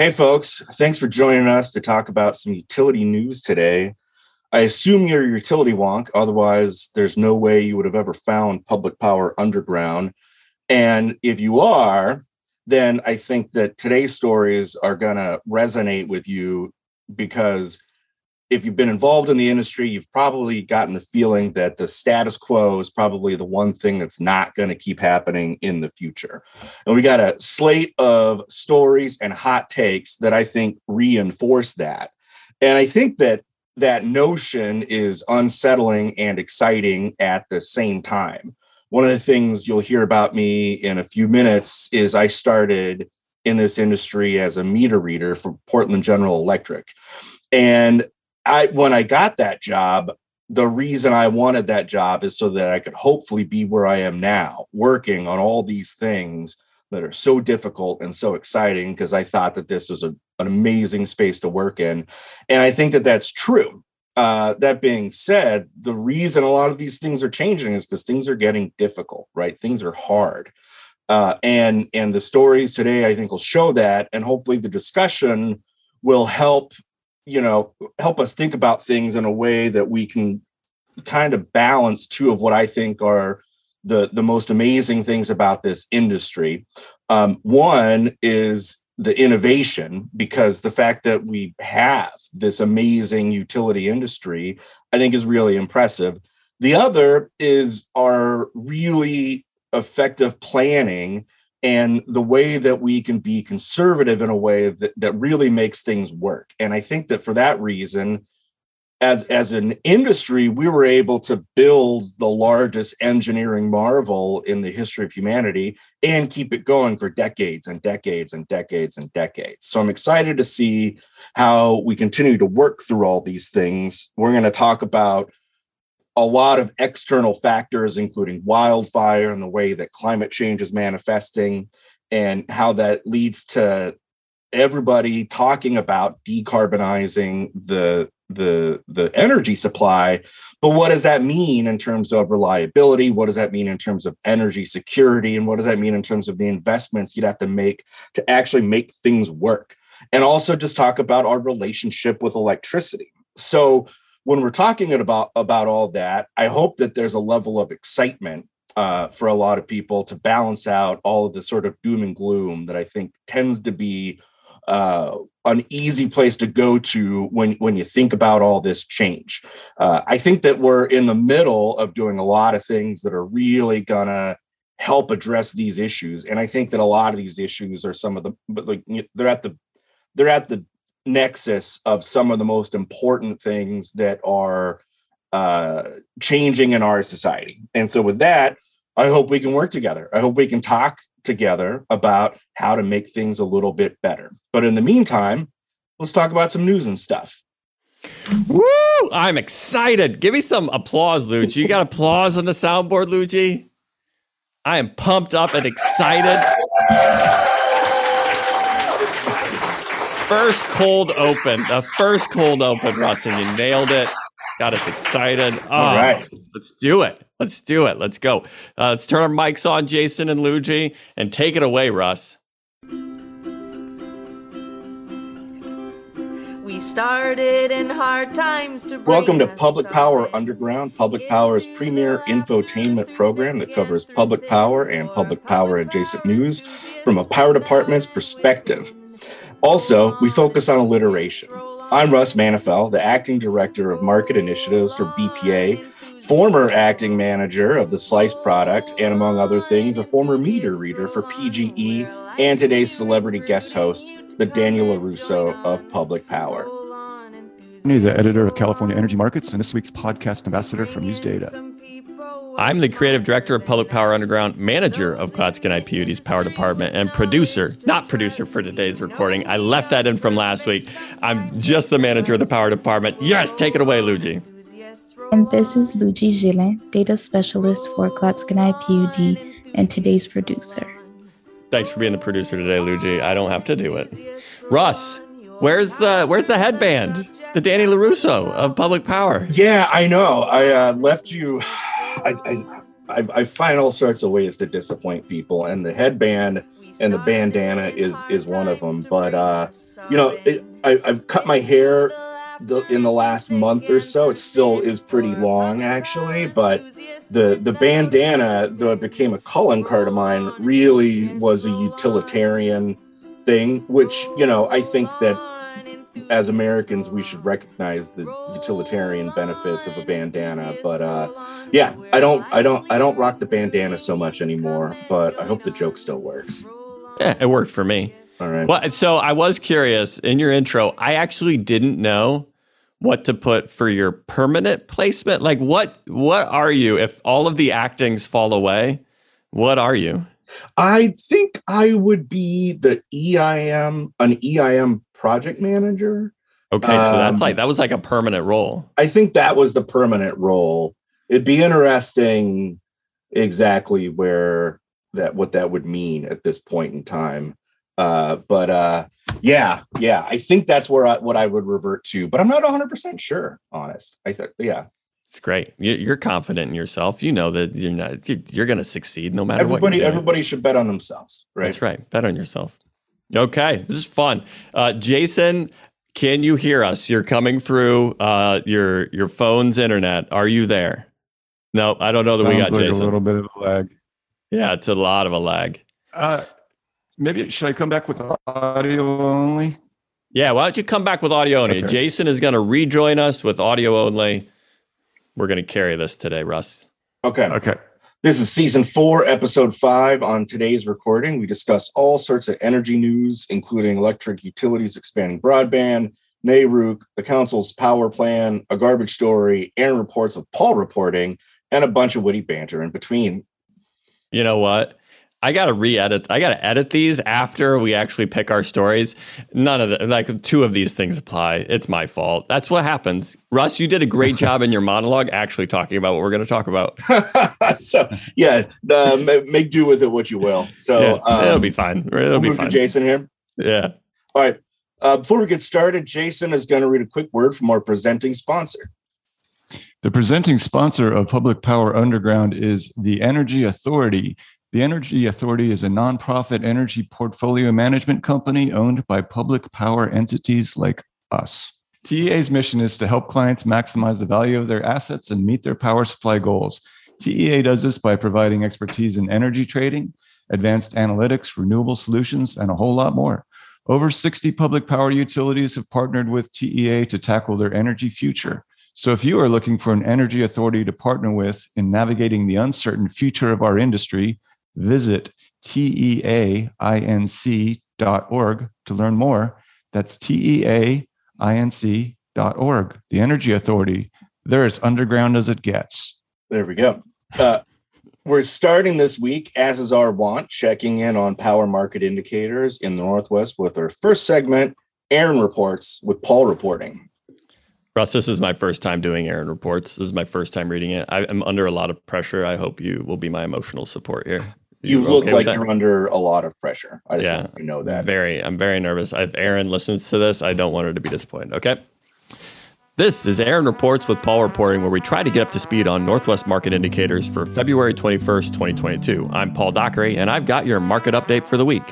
Hey, folks, thanks for joining us to talk about some utility news today. I assume you're a utility wonk, otherwise, there's no way you would have ever found Public Power Underground. And if you are, then I think that today's stories are going to resonate with you because if you've been involved in the industry, you've probably gotten the feeling that the status quo is probably the one thing that's not going to keep happening in the future. And we got a slate of stories and hot takes that I think reinforce that. And I think that that notion is unsettling and exciting at the same time. One of the things you'll hear about me in a few minutes is I started in this industry as a meter reader for Portland General Electric. And I when I got that job, the reason I wanted that job is so that I could hopefully be where I am now, working on all these things that are so difficult and so exciting because I thought that this was a, an amazing space to work in. And I think that that's true. Uh, that being said, the reason a lot of these things are changing is because things are getting difficult, right? Things are hard. Uh, and and the stories today, I think, will show that, and hopefully, the discussion will help you know help us think about things in a way that we can kind of balance two of what I think are the the most amazing things about this industry. Um, one is the innovation because the fact that we have this amazing utility industry, I think, is really impressive. The other is our really effective planning and the way that we can be conservative in a way that, that really makes things work. And I think that for that reason, as, as an industry, we were able to build the largest engineering marvel in the history of humanity and keep it going for decades and decades and decades and decades. So I'm excited to see how we continue to work through all these things. We're going to talk about a lot of external factors, including wildfire and the way that climate change is manifesting, and how that leads to everybody talking about decarbonizing the the the energy supply. But what does that mean in terms of reliability? What does that mean in terms of energy security? And what does that mean in terms of the investments you'd have to make to actually make things work? And also just talk about our relationship with electricity. So when we're talking about about all that, I hope that there's a level of excitement uh, for a lot of people to balance out all of the sort of doom and gloom that I think tends to be uh, an easy place to go to when when you think about all this change. Uh, I think that we're in the middle of doing a lot of things that are really gonna help address these issues, and I think that a lot of these issues are some of the but like they're at the they're at the nexus of some of the most important things that are uh, changing in our society. And so, with that, I hope we can work together. I hope we can talk together about how to make things a little bit better. But in the meantime, let's talk about some news and stuff. Woo! I'm excited. Give me some applause, Luigi. You got applause on the soundboard, Luigi? I am pumped up and excited first cold open, the first cold open, Russ, and you nailed it. Got us excited. Oh, All right. Let's do it. Let's do it. Let's go. Uh, let's turn our mics on, Jason and Luigi, and take it away, Russ. We started in hard times to Welcome to Public Power Underground, Public Power's premier infotainment program that covers public power and public power adjacent news from a power department's perspective. Also, we focus on alliteration. I'm Russ Mantifel, the acting director of market initiatives for BPA, former acting manager of the Slice product, and among other things, a former meter reader for PGE, and today's celebrity guest host, the Daniel LaRusso of Public Power. I'm the editor of California Energy Markets and this week's podcast ambassador for News Data. I'm the creative director of Public Power Underground, manager of Clatskanie IPUD's power department, and producer, not producer for today's recording. I left that in from last week. I'm just the manager of the power department. Yes, take it away, Luigi. And this is Luigi Gillin, data specialist for Clatskanie IPUD and today's producer. Thanks for being the producer today, Luigi. I don't have to do it. Russ, where's the where's the headband? The Danny LaRusso of Public Power. Yeah, I know. I uh, left you I, I, I find all sorts of ways to disappoint people, and the headband and the bandana is is one of them. But uh, you know, it, I, I've cut my hair the, in the last month or so. It still is pretty long, actually, but the the bandana, though it became a calling card of mine, really was a utilitarian thing. Which you know, I think that as Americans, we should recognize the utilitarian benefits of a bandana. But uh, yeah, I don't, I don't, I don't rock the bandana so much anymore. But I hope the joke still works. Yeah, it worked for me. All right. Well, so I was curious in your intro. I actually didn't know what to put for your permanent placement. Like, what what are you if all of the actings fall away? What are you? I think I would be the EIM, an EIM project manager. Okay, so that's Um, like that was like a permanent role. I think that was the permanent role. It'd be interesting exactly where that what that would mean at this point in time. Uh, but uh, yeah, yeah, I think that's where I, what I would revert to, but I'm not 100 percent sure. Honest, I think yeah. It's great. You- You're confident in yourself. You know that you're not. you're- You're going to succeed no matter what. Everybody, everybody should bet on themselves, right? That's right. Bet on yourself. Okay, this is fun. Uh, Jason, can you hear us? You're coming through uh, your your phone's internet. Are you there? No, I don't know that we got like Jason. a little bit of a lag. yeah, it's a lot of a lag. Uh, maybe should I come back with audio only? Yeah, why don't you come back with audio only? Okay. Jason is going to rejoin us with audio only. We're going to carry this today, Russ. Okay. Okay. This is season four, episode five. On today's recording, we discuss all sorts of energy news, including electric utilities expanding broadband, NARUC, the council's power plan, a garbage story, and reports of Paul reporting, and a bunch of witty banter in between. You know what? I gotta re-edit. I gotta edit these after we actually pick our stories. None of the like two of these things apply. It's my fault. That's what happens. Russ, you did a great job in your monologue actually talking about what we're gonna talk about. so, yeah, uh, make do with it what you will. So, yeah, um, it'll be fine. It'll we'll be move to fine. Jason here. Yeah. All right. Uh, before we get started, Jason is going to read a quick word from our presenting sponsor. The presenting sponsor of Public Power Underground is the Energy Authority. The Energy Authority is a nonprofit energy portfolio management company owned by public power entities like us. TEA's mission is to help clients maximize the value of their assets and meet their power supply goals. TEA does this by providing expertise in energy trading, advanced analytics, renewable solutions, and a whole lot more. Over 60 public power utilities have partnered with TEA to tackle their energy future. So if you are looking for an energy authority to partner with in navigating the uncertain future of our industry, visit teainc.org to learn more. That's teainc.org. The Energy Authority. They're as underground as it gets. There we go. Uh, we're starting this week, as is our want, checking in on power market indicators in the Northwest with our first segment, Aaron Reports, with Paul reporting. Russ, this is my first time doing Aaron reports. This is my first time reading it. I am under a lot of pressure. I hope you will be my emotional support here. You, okay look with like you're under a lot of pressure. I just Yeah. want you to know that. Very, I'm very nervous. If Aaron listens to this, I don't want her to be disappointed. Okay. This is Aaron Reports with Paul Reporting, where we try to get up to speed on Northwest market indicators for February 21st, 2022. I'm Paul Dockery, and I've got your market update for the week.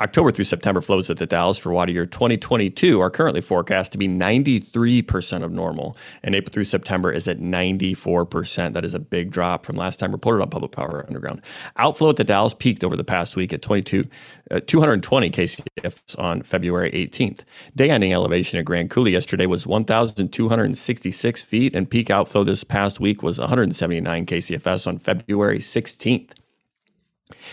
October through September flows at the Dalles for water year 2022 are currently forecast to be 93% of normal, and April through September is at 94%. That is a big drop from last time reported on Public Power Underground. Outflow at the Dalles peaked over the past week at 22, uh, 220 KCF on February 18th. Day ending elevation at Grand Coulee yesterday was 1,266 feet, and peak outflow this past week was 179 KCFS on February 16th.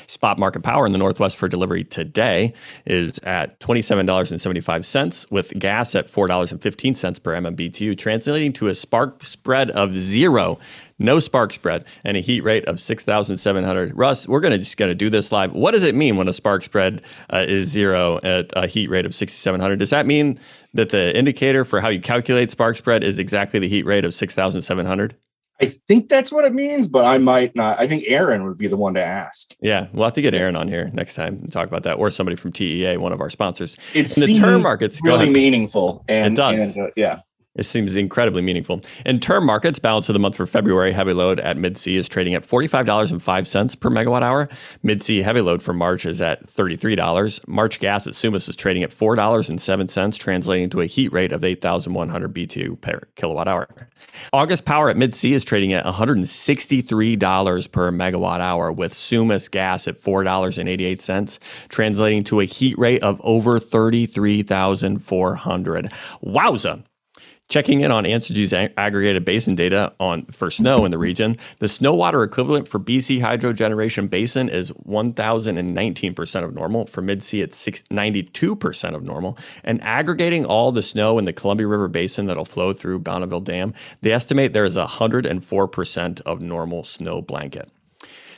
Spot market power in the Northwest for delivery today is at $27.75, with gas at $4.15 per MMBTU, translating to a spark spread of zero, no spark spread, and a heat rate of 6,700. Russ, we're to just going to do this live. What does it mean when a spark spread uh, is zero at a heat rate of 6,700? Does that mean that the indicator for how you calculate spark spread is exactly the heat rate of 6,700? I think that's what it means, but I might not. I think Aaron would be the one to ask. Yeah, we'll have to get Aaron on here next time and talk about that, or somebody from TEA, one of our sponsors. It's the term markets, really meaningful. And It does. and, uh, yeah. It seems incredibly meaningful. In term markets, balance of the month for February heavy load at Mid C is trading at $45.05 per megawatt hour. Mid C heavy load for March is at $33. March gas at Sumas is trading at $4.07, translating to a heat rate of 8,100 BTU per kilowatt hour. August power at Mid C is trading at $163 per megawatt hour, with Sumas gas at $4.88, translating to a heat rate of over 33,400. Wowza! Checking in on Entergy's aggregated basin data on for snow in the region, the snow water equivalent for BC Hydro Generation Basin is 1,019% of normal. For Mid C, it's 92% of normal. And aggregating all the snow in the Columbia River Basin that'll flow through Bonneville Dam, they estimate there is 104% of normal snow blanket.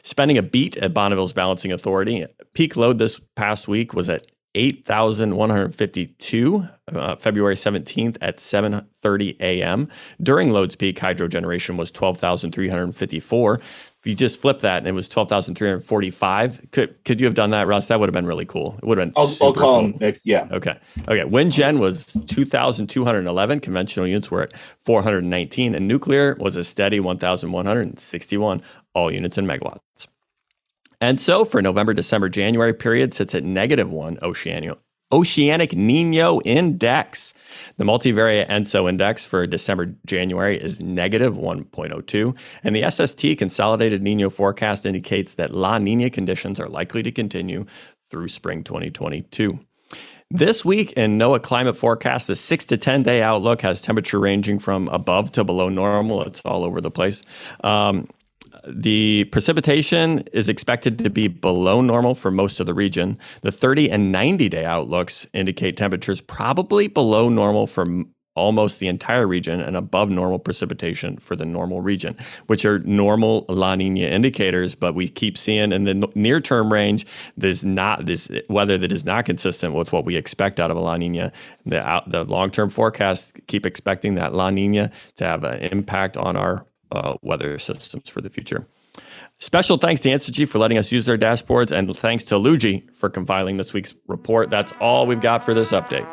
Spending a beat at Bonneville's Balancing Authority, peak load this past week was at 8,152 uh, February 17th at 7:30 a.m. During loads peak, hydro generation was 12,354. If you just flip that and it was 12,345, could could you have done that, Russ? That would have been really cool. It would have been. I'll, I'll call cool. next. Yeah. Okay. Okay. Wind gen was 2,211. Conventional units were at 419, and nuclear was a steady 1,161. All units in megawatts. And so for November, December, January period sits at negative one Oceanic, Oceanic Nino Index. The multivariate ENSO index for December, January is negative 1.02. And the SST consolidated Nino forecast indicates that La Nina conditions are likely to continue through spring 2022. This week in NOAA climate forecast, the six to 10 day outlook has temperature ranging from above to below normal. It's all over the place. Um, the precipitation is expected to be below normal for most of the region. The 30 and 90 day outlooks indicate temperatures probably below normal for almost the entire region and above normal precipitation for the normal region, which are normal La Nina indicators. But we keep seeing in the near term range, there's not this weather that is not consistent with what we expect out of a La Nina. The, the long term forecasts keep expecting that La Nina to have an impact on our uh, weather systems for the future. Special thanks to Entergy for letting us use their dashboards, and thanks to Luigi for compiling this week's report. That's all we've got for this update.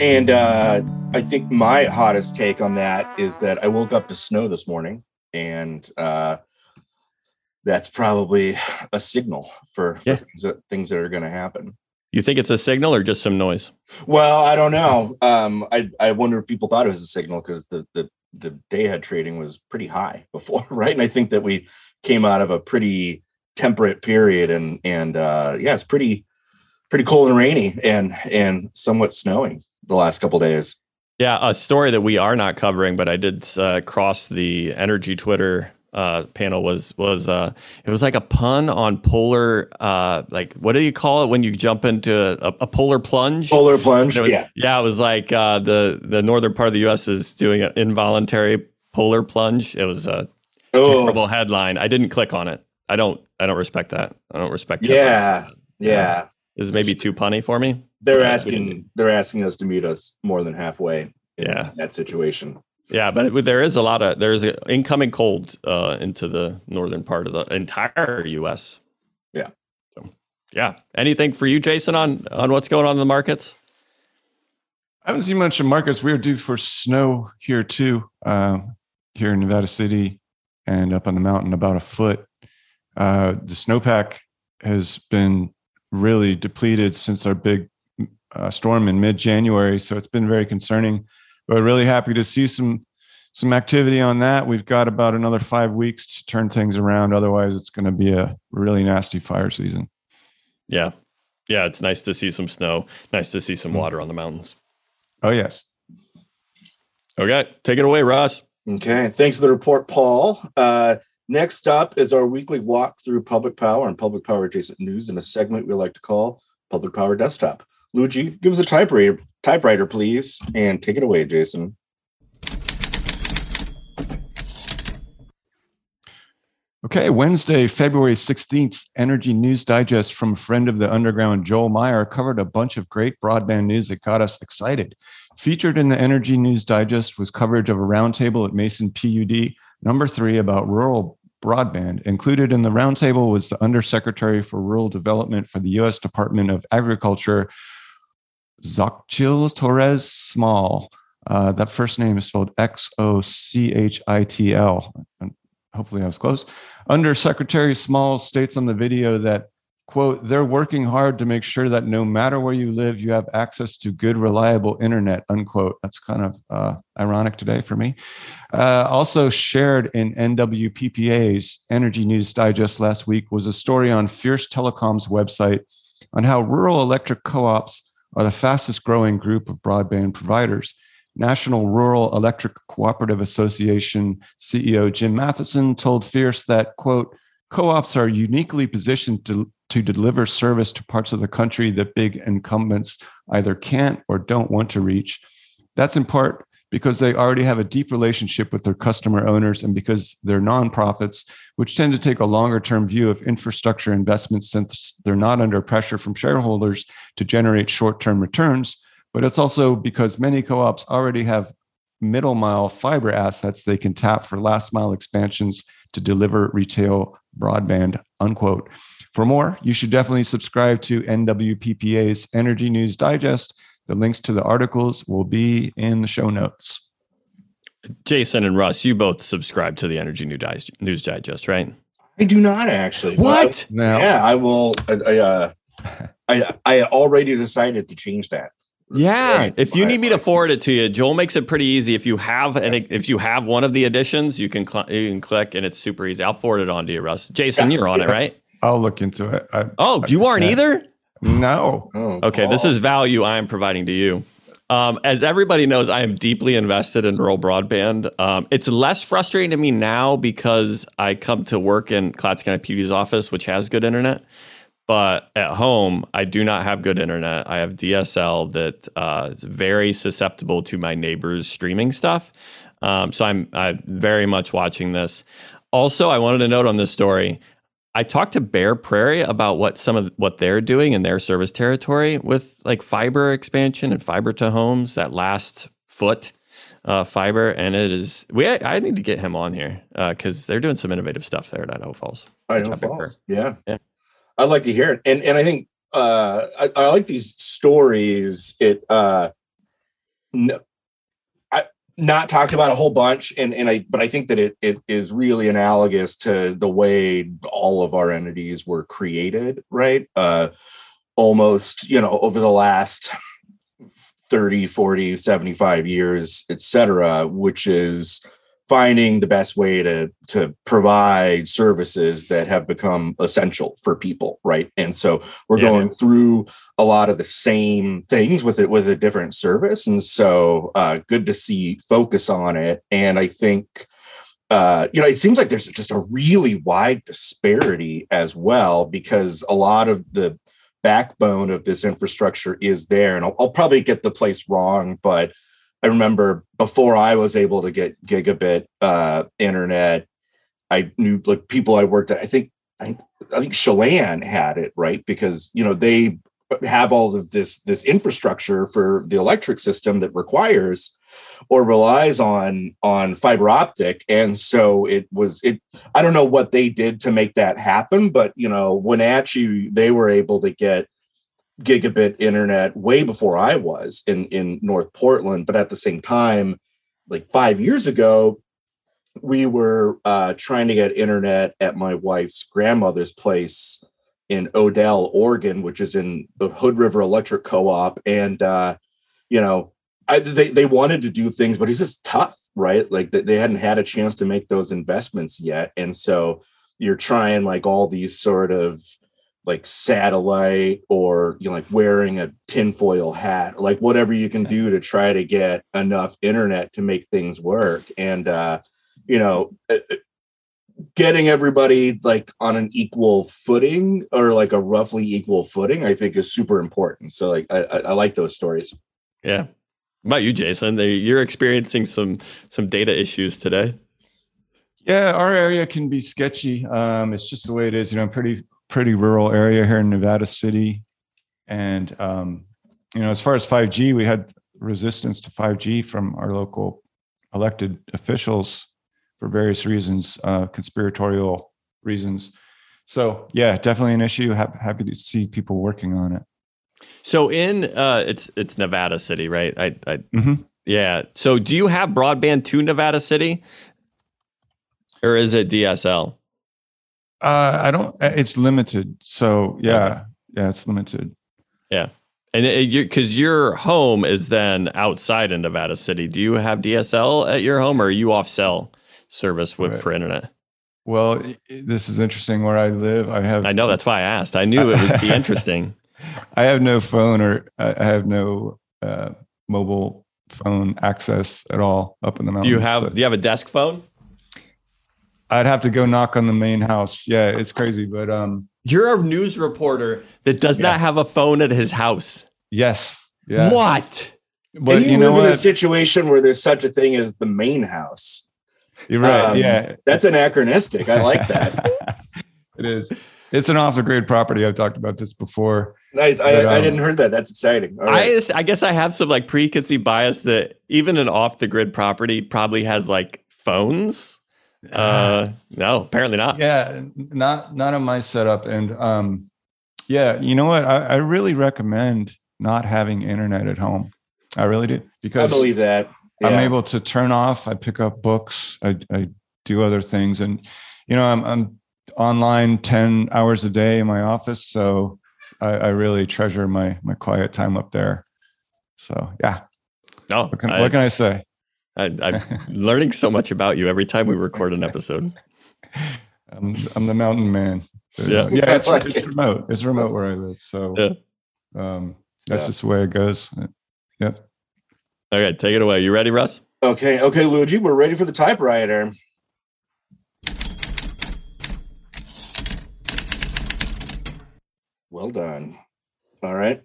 And uh, I think my hottest take on that is that I woke up to snow this morning, and uh, that's probably a signal for, yeah. things, that, things that are going to happen. You think it's a signal or just some noise? Well, I don't know. Um, I I wonder if people thought it was a signal because the the the day ahead trading was pretty high before, right? And I think that we came out of a pretty temperate period, and and uh, yeah, it's pretty pretty cold and rainy, and and somewhat snowing the last couple days. Yeah, a story that we are not covering, but I did uh, cross the energy Twitter uh, panel was was uh, it was like a pun on polar uh, like what do you call it when you jump into a, a polar plunge? Polar plunge. Was, yeah, yeah. It was like uh, the the northern part of the U.S. is doing an involuntary polar plunge. It was a oh. terrible headline. I didn't click on it. I don't. I don't respect that. I don't respect. Yeah, yeah. This is maybe too punny for me. They're asking. They're asking us to meet us more than halfway. yeah, that situation. Yeah, but there is a lot of there's an incoming cold uh, into the northern part of the entire U.S. Yeah. So, yeah. Anything for you, Jason, on on what's going on in the markets? I haven't seen much in markets. We're due for snow here too, um, here in Nevada City and up on the mountain, about a foot. Uh, the snowpack has been really depleted since our big uh, storm in mid-January, so it's been very concerning but really happy to see some some activity on that. We've got about another five weeks to turn things around. Otherwise, it's going to be a really nasty fire season. Yeah, yeah, it's nice to see some snow. Nice to see some mm-hmm. water on the mountains. Oh yes. Okay, take it away, Ross. Okay, thanks for the report, Paul. Uh, next up is our weekly walk through public power and public power adjacent news in a segment we like to call Public Power Desktop. Luigi, give us a typewriter, typewriter, please, and take it away, Jason. Okay, Wednesday, February 16th, Energy News Digest from friend of the underground, Joel Meyer, covered a bunch of great broadband news that got us excited. Featured in the Energy News Digest was coverage of a roundtable at Mason PUD, number three, about rural broadband. Included in the roundtable was the Undersecretary for Rural Development for the U.S. Department of Agriculture, Xochitl Torres Small. Uh, that first name is spelled X O C H I T L. Hopefully, I was close. Under Secretary Small states on the video that quote, they're working hard to make sure that no matter where you live, you have access to good, reliable internet, unquote. That's kind of uh, ironic today for me. Uh, also shared in NWPPA's Energy News Digest last week was a story on Fierce Telecom's website on how rural electric co ops are the fastest growing group of broadband providers. National Rural Electric Cooperative Association CEO Jim Matheson told Fierce that, quote, co ops are uniquely positioned to to deliver service to parts of the country that big incumbents either can't or don't want to reach. That's in part because they already have a deep relationship with their customer owners and because they're nonprofits, which tend to take a longer term view of infrastructure investments since they're not under pressure from shareholders to generate short term returns. But it's also because many co ops already have middle mile fiber assets they can tap for last mile expansions to deliver retail broadband, unquote. For more, you should definitely subscribe to NWPPA's Energy News Digest. The links to the articles will be in the show notes. Jason and Russ, you both subscribe to the Energy News Digest, right? I do not actually. What? I, no. Yeah, I will. I, I, uh, I, I already decided to change that. Yeah, if you need me to forward it to you, Joel makes it pretty easy. If you have an, if you have one of the editions, you can cl- you can click and it's super easy. I'll forward it on to you, Russ. Jason, you're on it, right? I'll look into it. I, oh, you aren't either? No. Oh, okay, this is value I am providing to you. Um, as everybody knows, I am deeply invested in rural broadband. Um, it's less frustrating to me now because I come to work in Clatskanie County PUD's office, which has good internet. But at home, I do not have good internet. I have DSL that uh, is very susceptible to my neighbors' streaming stuff. Um, so I'm, I'm very much watching this. Also, I wanted to note on this story I talked to Bear Prairie about what some of what they're doing in their service territory with like fiber expansion and fiber to homes, that last foot uh, fiber, and it is we. I need to get him on here because uh, they're doing some innovative stuff there at Idaho Falls. Idaho Falls, yeah, yeah. I'd like to hear it, and and I think uh, I, I like these stories. It uh, not talked about a whole bunch and and I but I think that it it is really analogous to the way all of our entities were created, right? Uh almost, you know, over the last 30, 40, 75 years, et cetera, which is finding the best way to to provide services that have become essential for people right and so we're yeah, going through a lot of the same things with it with a different service and so uh, good to see focus on it and i think uh, you know, it seems like there's just a really wide disparity as well because a lot of the backbone of this infrastructure is there. And I'll, I'll probably get the place wrong, but I remember before I was able to get gigabit uh, internet, I knew like people I worked at. I think I, think I think Chelan had it right because you know they have all of this this infrastructure for the electric system that requires or relies on on fiber optic. And so it was it i don't know what they did to make that happen but you know wenatchee they were able to get gigabit internet way before I was in in North Portland, but at the same time, like five years ago, we were uh, trying to get internet at my wife's grandmother's place in Odell, Oregon, which is in the Hood River Electric Co-op, and uh, you know, I, they they wanted to do things, but it's just tough, right? Like they hadn't had a chance to make those investments yet, and so you're trying like all these sort of like satellite or you know like wearing a tinfoil hat like whatever you can do to try to get enough internet to make things work. And uh you know uh, uh, getting everybody like on an equal footing or like a roughly equal footing i think is super important. So like i, I like those stories. Yeah. How about you jason? You're experiencing some some data issues today. Yeah our area can be sketchy. Um it's just the way it is you know pretty pretty rural area here in Nevada City. And, um, you know, as far as 5G, we had resistance to 5G from our local elected officials for various reasons, uh, conspiratorial reasons. So, yeah, definitely an issue. Ha- happy to see people working on it. So in uh, it's it's Nevada City, right? I, I Mhm. yeah. So do you have broadband to Nevada City, or is it DSL? Uh, I don't. It's limited. So yeah, yeah, it's limited. Yeah, and because your home is then outside in Nevada City, do you have DSL at your home, or are you off cell service with Right. for internet? Well, i- i- this is interesting. Where I live, I have. I know that's why I asked. I knew it would be interesting. I have no phone or I I have no uh, mobile phone access at all up in the mountains. Do you have so do you have a desk phone? I'd have to go knock on the main house. Yeah, it's crazy, but um, You're a news reporter that does Yeah. not have a phone at his house. yes, yeah. What? But and you, you know live in a situation where there's such a thing as the main house. You're right. Um, yeah, That's anachronistic. I like that. it is. It's an off the grid property. I've talked about this before. nice. I, But, I um, didn't heard that. That's exciting. All I, just- I guess I have some like preconceived bias that even an off the grid property probably has like phones. Uh, no, apparently not. yeah not not on my setup and um yeah you know what I, I really recommend not having internet at home i really do because I believe that. I'm able to turn off i pick up books i, I do other things and you know i'm, I'm online 10 hours a day in my office so I, I really treasure my my quiet time up there so yeah No, what can, I, what can i say I, I'm learning so much about you every time we record an episode. i'm, I'm the mountain man Yeah. yeah it's, it's remote it's remote where i live so Yeah. um that's Yeah. just the way it goes yep Okay, take it away. You ready, Russ? Okay. Okay, Luigi, we're ready for the typewriter. Well done. All right.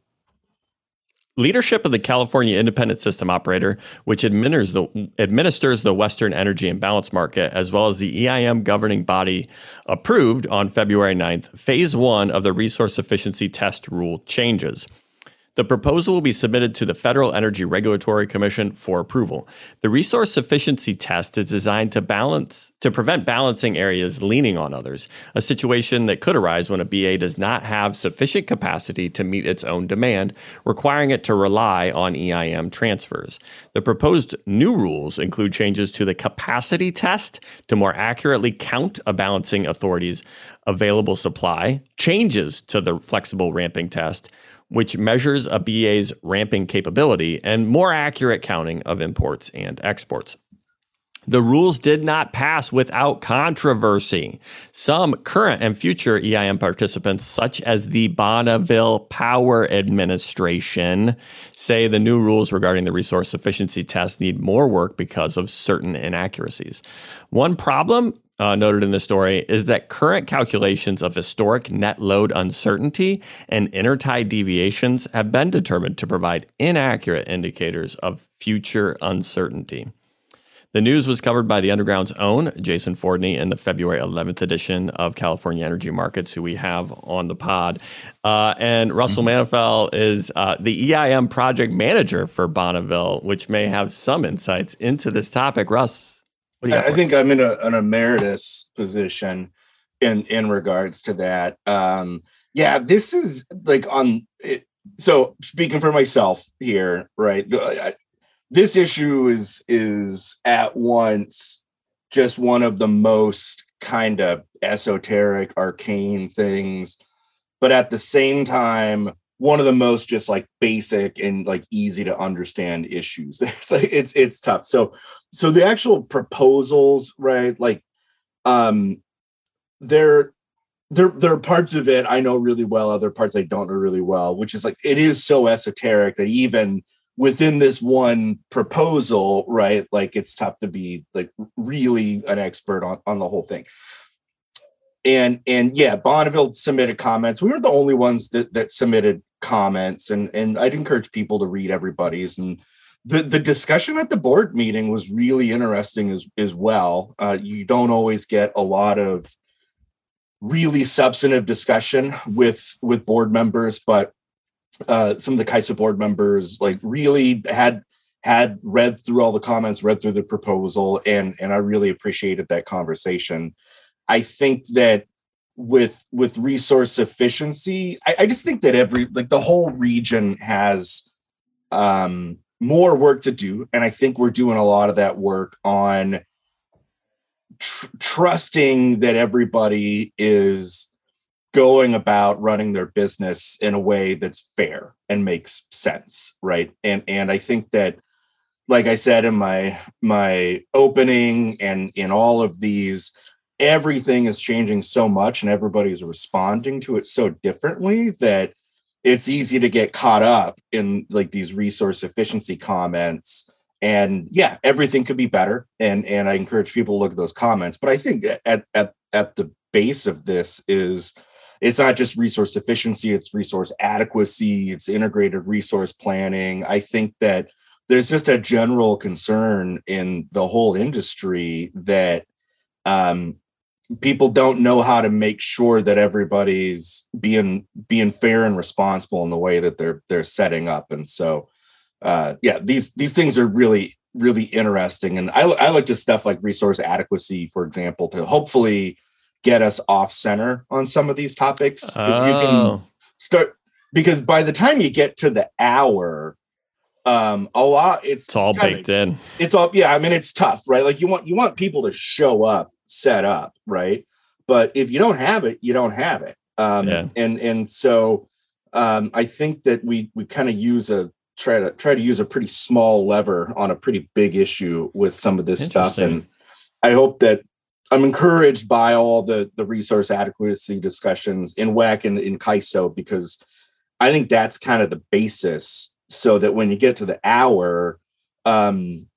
Leadership of the California Independent System Operator, which administers the, administers the Western Energy Imbalance Market, as well as the EIM governing body, approved on February 9th phase one of the resource sufficiency test rule changes. The proposal will be submitted to the Federal Energy Regulatory Commission for approval. The resource sufficiency test is designed to balance to prevent balancing areas leaning on others, a situation that could arise when a BA does not have sufficient capacity to meet its own demand, requiring it to rely on EIM transfers. The proposed new rules include changes to the capacity test to more accurately count a balancing authority's available supply, changes to the flexible ramping test, which measures a BA's ramping capability and more accurate counting of imports and exports. The rules did not pass without controversy. Some current and future EIM participants, such as the Bonneville Power Administration, say the new rules regarding the resource sufficiency test need more work because of certain inaccuracies. One problem uh, noted in the story is that current calculations of historic net load uncertainty and intertie deviations have been determined to provide inaccurate indicators of future uncertainty. The news was covered by the Underground's own Jason Fordney in the February 11th edition of California Energy Markets, who we have on the pod. Uh, and Russell Mantifel is uh, the EIM project manager for Bonneville, which may have some insights into this topic. Russ, what do you I got I for think I'm in a, an emeritus position in in regards to that. Um, yeah, this is like on. It, so speaking for myself here, right? the- I- this issue is is at once just one of the most kind of esoteric, arcane things, but at the same time, one of the most just like basic and like easy to understand issues. It's like it's it's tough. So so the actual proposals, right? Like um there there there are parts of it I know really well, other parts I don't know really well, which is like it is so esoteric that even within this one proposal, right? Like it's tough to be like really an expert on on the whole thing. And and yeah, Bonneville submitted comments. We were the only ones that that submitted comments, and and I'd encourage people to read everybody's. And the the discussion at the board meeting was really interesting as as well. Uh, you don't always get a lot of really substantive discussion with with board members, but uh, some of the CAISO board members like really had had read through all the comments, read through the proposal, and and I really appreciated that conversation. I think that with with resource sufficiency, I, I just think that every like the whole region has um more work to do, and I think we're doing a lot of that work on tr- trusting that everybody is going about running their business in a way that's fair and makes sense right? And and i think that like i said in my my opening and in all of these everything is changing so much and everybody's responding to it so differently that it's easy to get caught up in like these resource sufficiency comments. And yeah everything could be better. And and i encourage people to look at those comments. But i think at at at the base of this is it's not just resource sufficiency it's resource adequacy it's integrated resource planning. I think that there's just a general concern in the whole industry that um, people don't know how to make sure that everybody's being being fair and responsible in the way that they're they're setting up. And so uh, yeah these these things are really really interesting. And I, I look to stuff like resource adequacy for example to hopefully get us off center on some of these topics. If you can Oh, start because by the time you get to the hour um a lot it's it's all kinda- baked in. it's all yeah i mean it's tough right? Like you want you want people to show up set up right but if you don't have it you don't have it um Yeah. and and so um i think that we we kind of use a try to try to use a pretty small lever on a pretty big issue with some of this stuff and i hope that i'm encouraged by all the the resource adequacy discussions in WECC and in CAISO because i think that's kind of the basis so that when you get to the hour um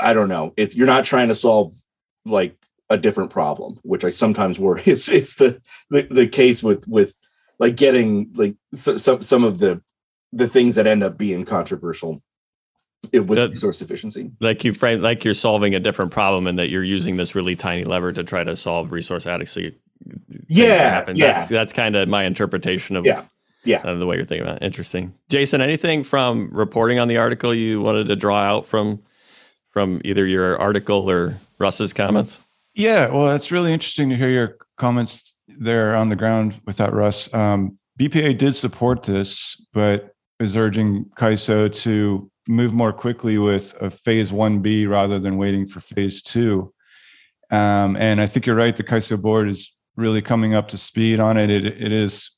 I don't know. If you're not trying to solve like a different problem, which I sometimes worry it's it's the the, the case with with like getting like so, some some of the the things that end up being controversial with That- resource sufficiency. Like you frame, like you're solving a different problem, and that you're using this really tiny lever to try to solve resource adequacy. Yeah, happen. yeah. That's that's kind of my interpretation of Yeah, yeah. of the way you're thinking about. it. Interesting, Jason. Anything from reporting on the article you wanted to draw out from from either your article or Russ's comments? Yeah, well, it's really interesting to hear your comments there on the ground with that, Russ. Um, BPA did support this, but is urging CAISO to move more quickly with a phase 1B rather than waiting for phase two. Um, and I think you're right. The CAISO board is really coming up to speed on it. It, it is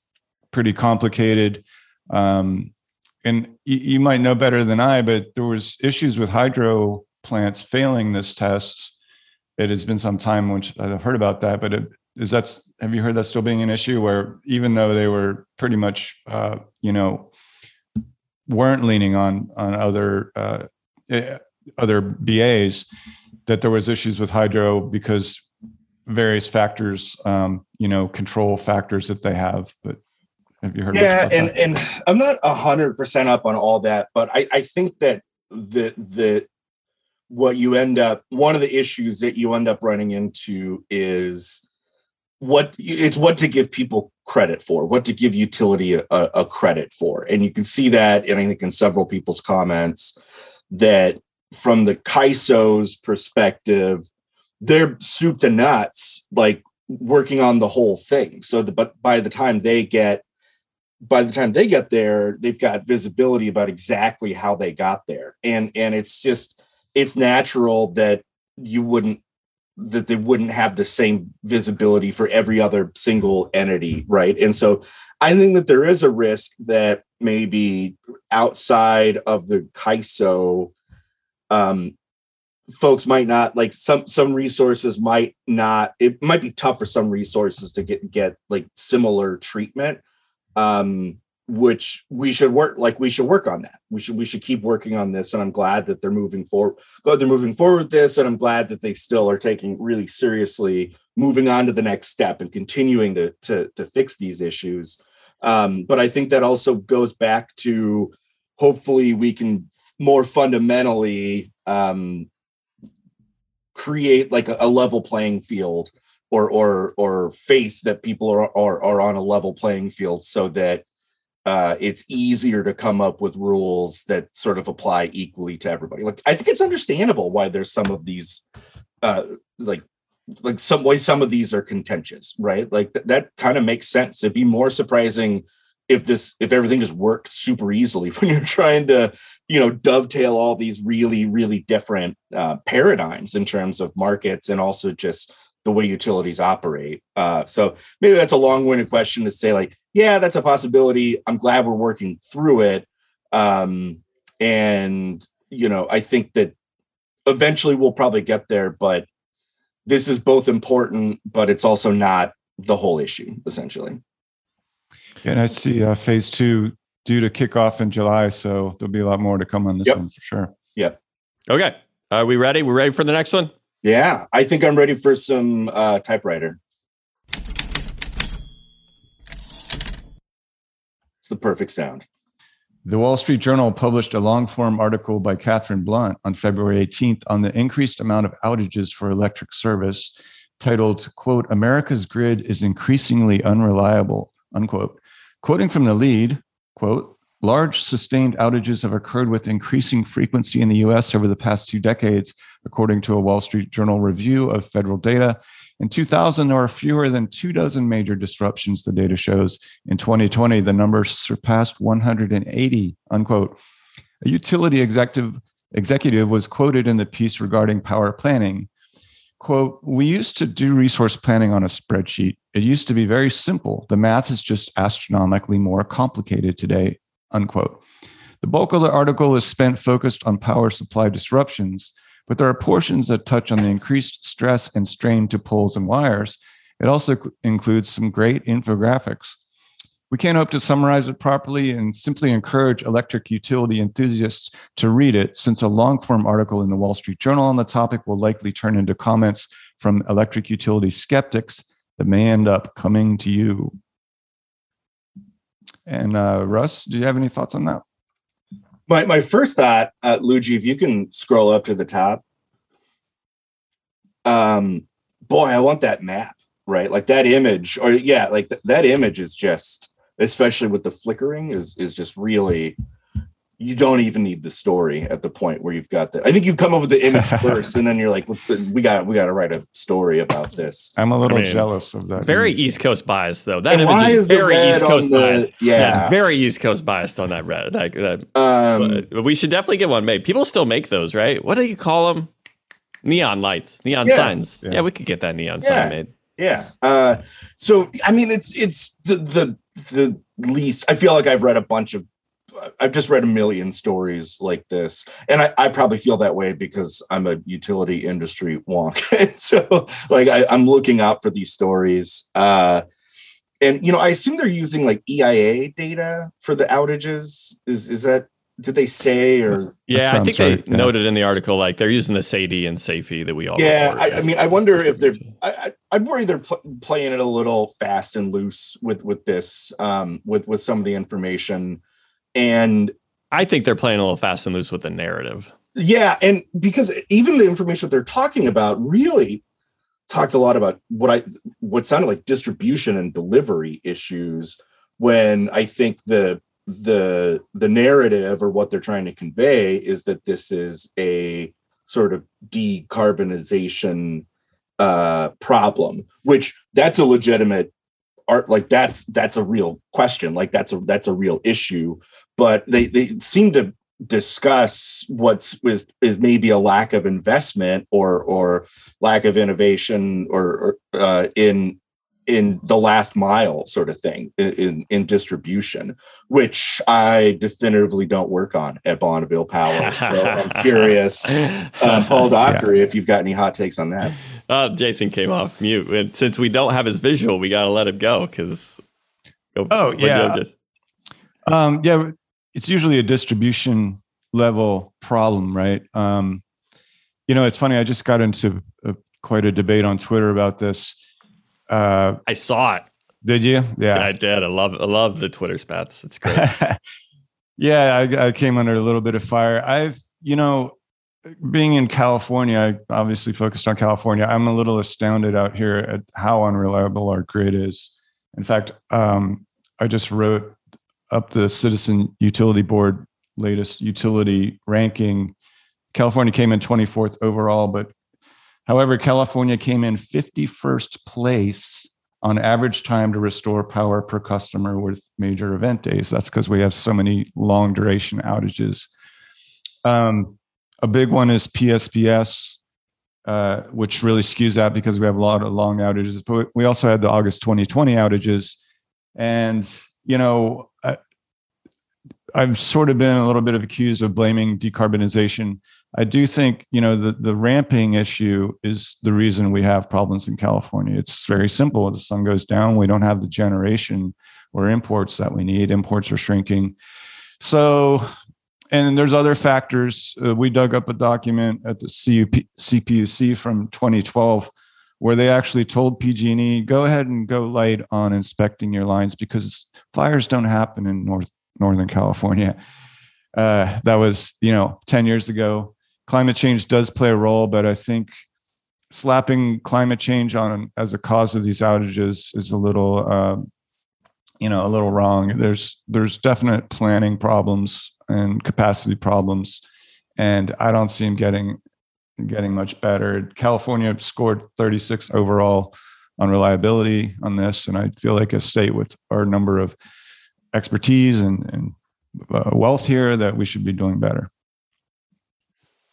pretty complicated. Um, and you, you might know better than I, but there was issues with hydro plants failing this test it has been some time which I've heard about that, but it, is that's have you heard that still being an issue where even though they were pretty much uh, you know weren't leaning on on other uh, eh, other BAs that there was issues with hydro because various factors um, you know control factors that they have. But have you heard? yeah and that? and i'm not a hundred percent up on all that but i i think that the the what you end up one of the issues that you end up running into is what it's what to give people credit for what to give utility a, a credit for. And you can see that and i think in several people's comments that from the CAISO's perspective they're soup to nuts like working on the whole thing. So the, but by the time they get by the time they get there they've got visibility about exactly how they got there. And and it's just it's natural that you wouldn't that they wouldn't have the same visibility for every other single entity right? And so i think that there is a risk that maybe outside of the CAISO um folks might not like some some resources might not it might be tough for some resources to get get like similar treatment. Um which we should work like we should work on that. We should we should keep working on this and i'm glad that they're moving forward glad they're moving forward with this and i'm glad that they still are taking really seriously moving on to the next step and continuing to to, to fix these issues. Um, but i think that also goes back to hopefully we can more fundamentally um, create like a, a level playing field or or or faith that people are, are are on a level playing field so that uh, it's easier to come up with rules that sort of apply equally to everybody. Like I think it's understandable why there's some of these uh, like like some way some of these are contentious, right? Like th- that kind of makes sense. It'd be more surprising if this if everything just worked super easily when you're trying to you know dovetail all these really really different uh, paradigms in terms of markets and also just the way utilities operate. Uh, so maybe that's a long-winded question to say like, yeah, that's a possibility. I'm glad we're working through it. Um, and you know, I think that eventually we'll probably get there, but this is both important, but it's also not the whole issue, essentially. And I see uh, phase two due to kick off in July, so there'll be a lot more to come on this Yep. one for sure. Yeah. Okay. Are we ready? We're ready for the next one? Yeah, I think I'm ready for some uh, typewriter. It's the perfect sound. The Wall Street Journal published a long form article by Katherine Blunt on February 18th on the increased amount of outages for electric service, titled, quote, America's grid is increasingly unreliable, unquote. Quoting from the lead, quote, large sustained outages have occurred with increasing frequency in the US over the past two decades, according to a Wall Street Journal review of federal data. In 2000, there were fewer than two dozen major disruptions, the data shows. In 2020, the number surpassed 180, unquote. A utility executive, executive was quoted in the piece regarding power planning. Quote, we used to do resource planning on a spreadsheet. It used to be very simple. The math is just astronomically more complicated today, unquote. The bulk of the article is spent focused on power supply disruptions, but there are portions that touch on the increased stress and strain to poles and wires. It also cl- includes some great infographics. We can't hope to summarize it properly and simply encourage electric utility enthusiasts to read it, since a long form article in the Wall Street Journal on the topic will likely turn into comments from electric utility skeptics that may end up coming to you. And uh, Russ, do you have any thoughts on that? My my first thought, uh, Luigi, if you can scroll up to the top. Um, boy, I want that map, right? Like that image, or yeah, like th- that image is just, especially with the flickering, is is just really. You don't even need the story at the point where you've got the. I think you come up with the image first, and then you're like, "Let's we got we got to write a story about this." I'm a little I mean, jealous of that. Very East Coast bias, though. That And image is is very East Coast on the- biased. yeah. very East Coast biased on that red. Like that. Um, But we should definitely get one made. People still make those, right? What do you call them? Neon lights, neon Yeah. signs. Yeah. Yeah. we could get that neon Yeah. sign made. Yeah. Uh, so I mean, it's it's the the the least. I feel like I've read a bunch of. I've just read a million stories like this, and I, I probably feel that way because I'm a utility industry wonk. so, like, I, I'm looking out for these stories. Uh, and you know, I assume they're using like EIA data for the outages. Is is that? Did they say or? Yeah, I sounds think they yeah. noted in the article like they're using the SAIDI and SAIFI that we all. Yeah, I, I mean, I wonder if they're. I, I, I'd worry they're pl- playing it a little fast and loose with with this, um, with with some of the information, and I think they're playing a little fast and loose with the narrative. yeah, and because even the information that they're talking about really talked a lot about what I what sounded like distribution and delivery issues. When I think the the the narrative or what they're trying to convey is that this is a sort of decarbonization uh problem which that's a legitimate art like that's that's a real question like that's a that's a real issue but they they seem to discuss what's is is maybe a lack of investment or or lack of innovation or, or uh, in in the last mile sort of thing in, in in distribution which i definitively don't work on at bonneville power so i'm curious um, paul dockery if you've got any hot takes on that Uh, Jason came off mute, and since we don't have his visual, we got to let him go because. Oh, yeah. Um, yeah, it's usually a distribution level problem, right? Um, you know, it's funny. I just got into a, quite a debate on Twitter about this. Uh, I saw it. did you? Yeah. I did. I love. I love the Twitter spats. It's great. yeah, I, I came under a little bit of fire. I've, you know, being in California, I obviously focused on California. I'm a little astounded out here at how unreliable our grid is. In fact, um, I just wrote up the Citizen Utility Board latest utility ranking. California came in 24th overall, but However, California came in 51st place on average time to restore power per customer with major event days. That's because we have so many long duration outages. Um, a big one is PSPS, uh, which really skews out because we have a lot of long outages. But we also had the August 2020 outages. And, you know, I, I've sort of been a little bit of accused of blaming decarbonization I do think you know the the ramping issue is the reason we have problems in California. It's very simple. The sun goes down, we don't have the generation or imports that we need. Imports are shrinking. So, and there's other factors. Uh, we dug up a document at the CUP, CPUC from 2012 where they actually told PG&E go ahead and go light on inspecting your lines because fires don't happen in North Northern California. Uh, that was you know 10 years ago climate change does play a role, but I think slapping climate change on as a cause of these outages is a little, uh, you know, a little wrong. There's there's definite planning problems and capacity problems, and I don't see them getting getting much better. California scored 36 overall on reliability on this, and I feel like a state with our number of expertise and, and uh, wealth here that we should be doing better.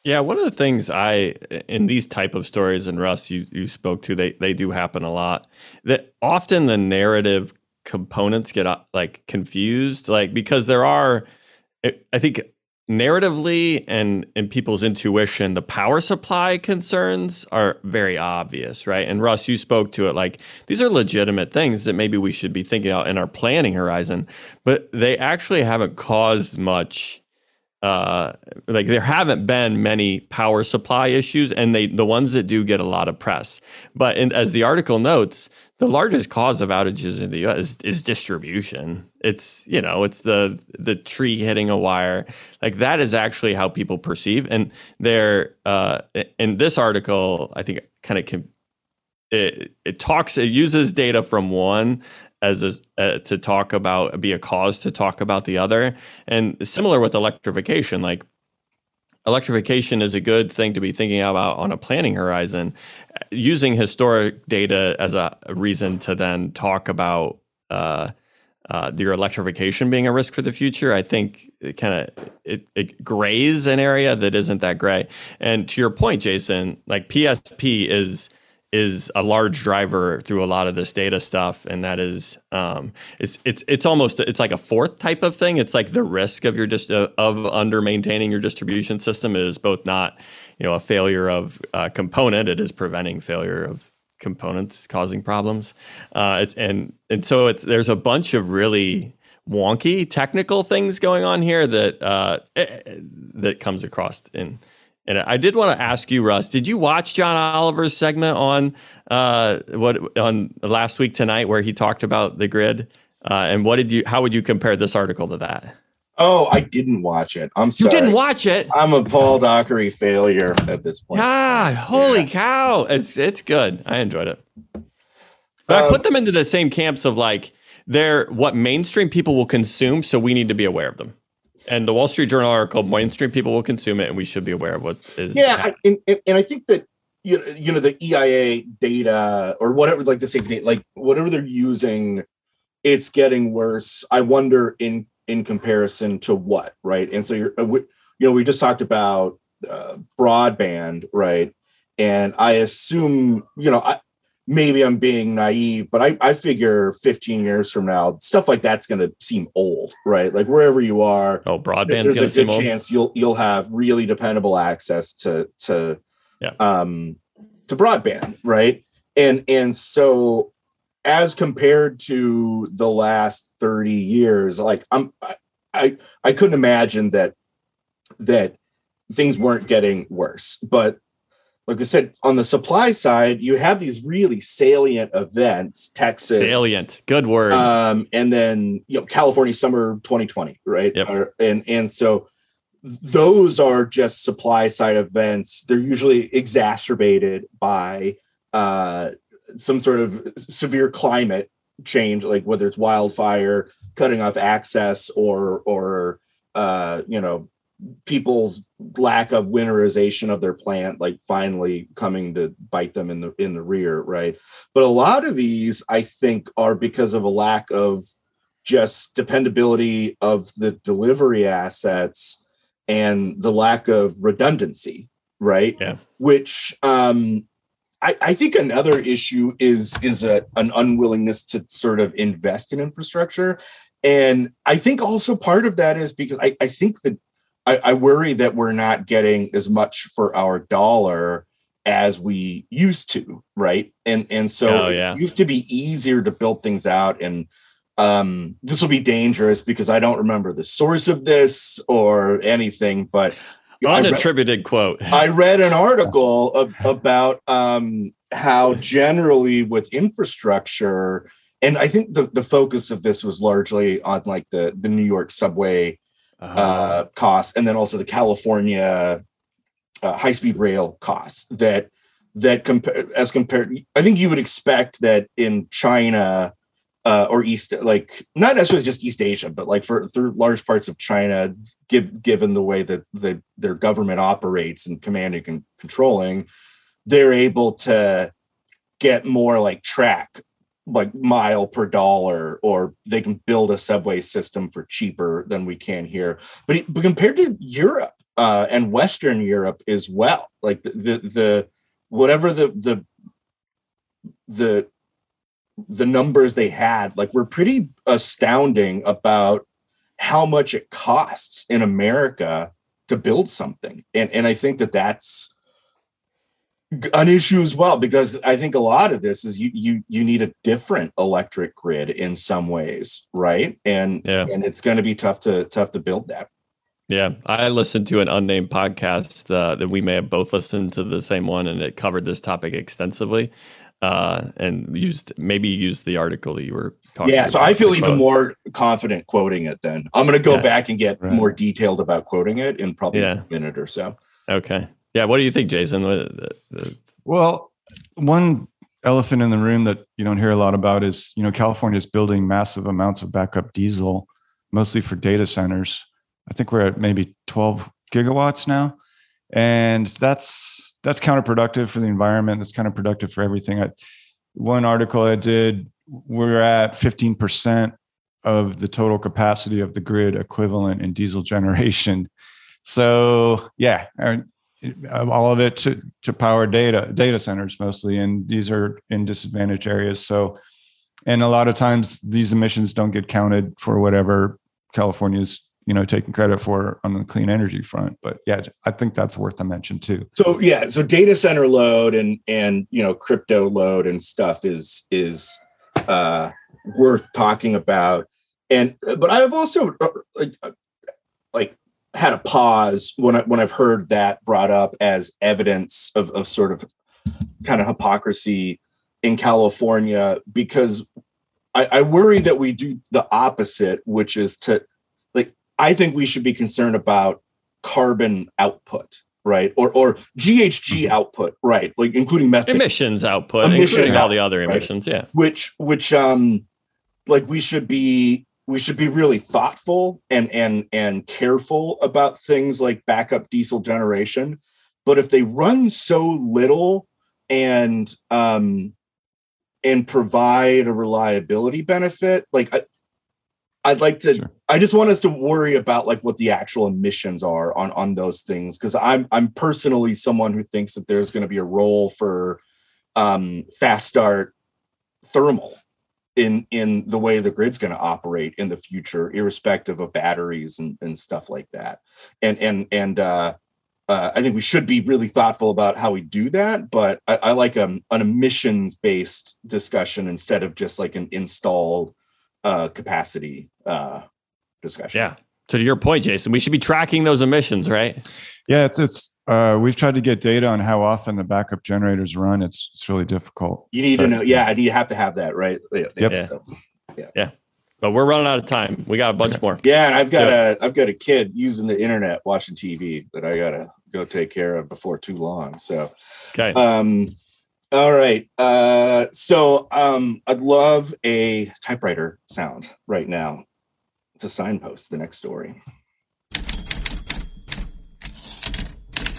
Yeah, one of the things I in these type of stories, and Russ, you you spoke to, they they do happen a lot. That often the narrative components get uh, like confused, like because there are, I think narratively and in people's intuition, the power supply concerns are very obvious, right? And Russ, you spoke to it like these are legitimate things that maybe we should be thinking about in our planning horizon, but they actually haven't caused much uh, like there haven't been many power supply issues, and they the ones that do get a lot of press. But in, as the article notes, the largest cause of outages in the U.S. is, is, distribution. It's you know it's the the tree hitting a wire. Like that is actually how people perceive. And there uh, in this article, I think kind of it, it talks it uses data from one as a, uh, to talk about be a cause to talk about the other and similar with electrification like electrification is a good thing to be thinking about on a planning horizon using historic data as a reason to then talk about uh, uh, your electrification being a risk for the future, I think it kind of it, it grays an area that isn't that gray. And to your point, Jason, like PSP is is a large driver through a lot of this data stuff and that is um, it's it's it's almost it's like a fourth type of thing. It's like the risk of your just uh, of under maintaining your distribution system is both not you know a failure of uh, component it is preventing failure of components causing problems. Uh, it's and and so it's there's a bunch of really wonky technical things going on here that uh, eh, that comes across in and I did want to ask you, Russ, did you watch John Oliver's segment on uh, what on last week tonight where he talked about the grid? Uh, and what did you? How would you compare this article to that? Oh, I didn't watch it. I'm sorry. You didn't watch it. I'm a Paul Dockery failure at this point. Ah, holy yeah. cow! It's it's good. I enjoyed it. But um, I put them into the same camps of like they're what mainstream people will consume, so we need to be aware of them and the Wall Street Journal article, mainstream people will consume it, and we should be aware of what is. Yeah, I, and, and I think that you know, you know the EIA data or whatever, like the same data, like whatever they're using, it's getting worse. I wonder in in comparison to what, right? And so you're, uh, you know, we just talked about uh, broadband, right? And I assume, you know, I, maybe I'm being naive, but I, I figure 15 years from now, stuff like that's going to seem old, right? Like wherever you are, oh, broadband's going there's a good chance you'll you'll have really dependable access to to yeah. um to broadband, right? And and so as compared to the last 30 years, like I'm I I, I couldn't imagine that that things weren't getting worse, but like I said, on the supply side, you have these really salient events, Texas. Salient, good word. Um, and then you know, California summer 2020, right? Yep. and and so those are just supply side events. They're usually exacerbated by uh, some sort of severe climate change, like whether it's wildfire, cutting off access, or or uh, you know people's lack of winterization of their plant like finally coming to bite them in the in the rear right? But a lot of these i think are because of a lack of just dependability of the delivery assets and the lack of redundancy right? Yeah. which um I, I think another issue is is a, an unwillingness to sort of invest in infrastructure. And i think also part of that is because i, I think that I, I worry that we're not getting as much for our dollar as we used to right and and so Oh, yeah. it used to be easier to build things out and um this will be dangerous because i don't remember the source of this or anything but I read- Unattributed quote. I read an article of, about um, how generally with infrastructure, and I think the, the focus of this was largely on like the, the New York subway uh, costs, and then also the California uh, high speed rail costs. That that compare as compared, I think you would expect that in China uh, or East, like not necessarily just East Asia, but like for through large parts of China, give, given the way that the, their government operates and commanding and controlling, they're able to get more like track, like mile per dollar, or they can build a subway system for cheaper than we can here. But, but compared to Europe uh, and Western Europe as well, like the the, the whatever the the the the numbers they had like were pretty astounding about how much it costs in America to build something. And and I think that that's an issue as well because I think a lot of this is you you you need a different electric grid in some ways, right? And Yeah. and it's going to be tough to tough to build that. Yeah, I listened to an unnamed podcast uh, that we may have both listened to the same one, and it covered this topic extensively, uh, and used maybe used the article that you were talking. Yeah, so I feel even well. more confident quoting it then. I'm going to go Yeah. back and get Right. more detailed about quoting it in probably Yeah. a minute or so. Okay. Yeah. What do you think, Jason? The- the- Well, one elephant in the room that you don't hear a lot about is, you know, California is building massive amounts of backup diesel, mostly for data centers. I think we're at maybe 12 gigawatts now. And that's that's counterproductive for the environment. It's counterproductive for everything. I, one article I did, we're at 15% of the total capacity of the grid equivalent in diesel generation. So yeah, uh, all of it to to power data data centers mostly, and these are in disadvantaged areas. So, and a lot of times these emissions don't get counted for whatever California's you know taking credit for on the clean energy front. But yeah, I think that's worth a mention too. So yeah, so data center load and and you know crypto load and stuff is is uh worth talking about. And but I've also uh, like uh, like had a pause when I when I've heard that brought up as evidence of of sort of kind of hypocrisy in California because I, I worry that we do the opposite, which is to like I think we should be concerned about carbon output, right? Or or GHG output, right? Like including methane, emissions output, Emissions including all the other right. emissions. Yeah. which which um like we should be we should be really thoughtful and and and careful about things like backup diesel generation. But if they run so little and um and provide a reliability benefit like I, i'd like to Sure. i just want us to worry about like what the actual emissions are on on those things. Because i'm i'm personally someone who thinks that there's going to be a role for um fast start thermal in in the way the grid's going to operate in the future irrespective of batteries and, and stuff like that and and and uh uh, I think we should be really thoughtful about how we do that, but I, I like um, an emissions based discussion instead of just like an installed uh, capacity uh, discussion. Yeah. So to your point, Jason, we should be tracking those emissions, right? Yeah, it's it's uh, we've tried to get data on how often the backup generators run. It's it's really difficult. You need to know. Yeah, and you have to have that, right? Yeah. Yep. Yeah. So- But we're running out of time. We got a bunch more. Yeah, and I've got a I've got a kid using the internet watching TV that I gotta go take care of before too long. So Okay. um all right. Uh so um I'd love a typewriter sound right now to signpost the next story.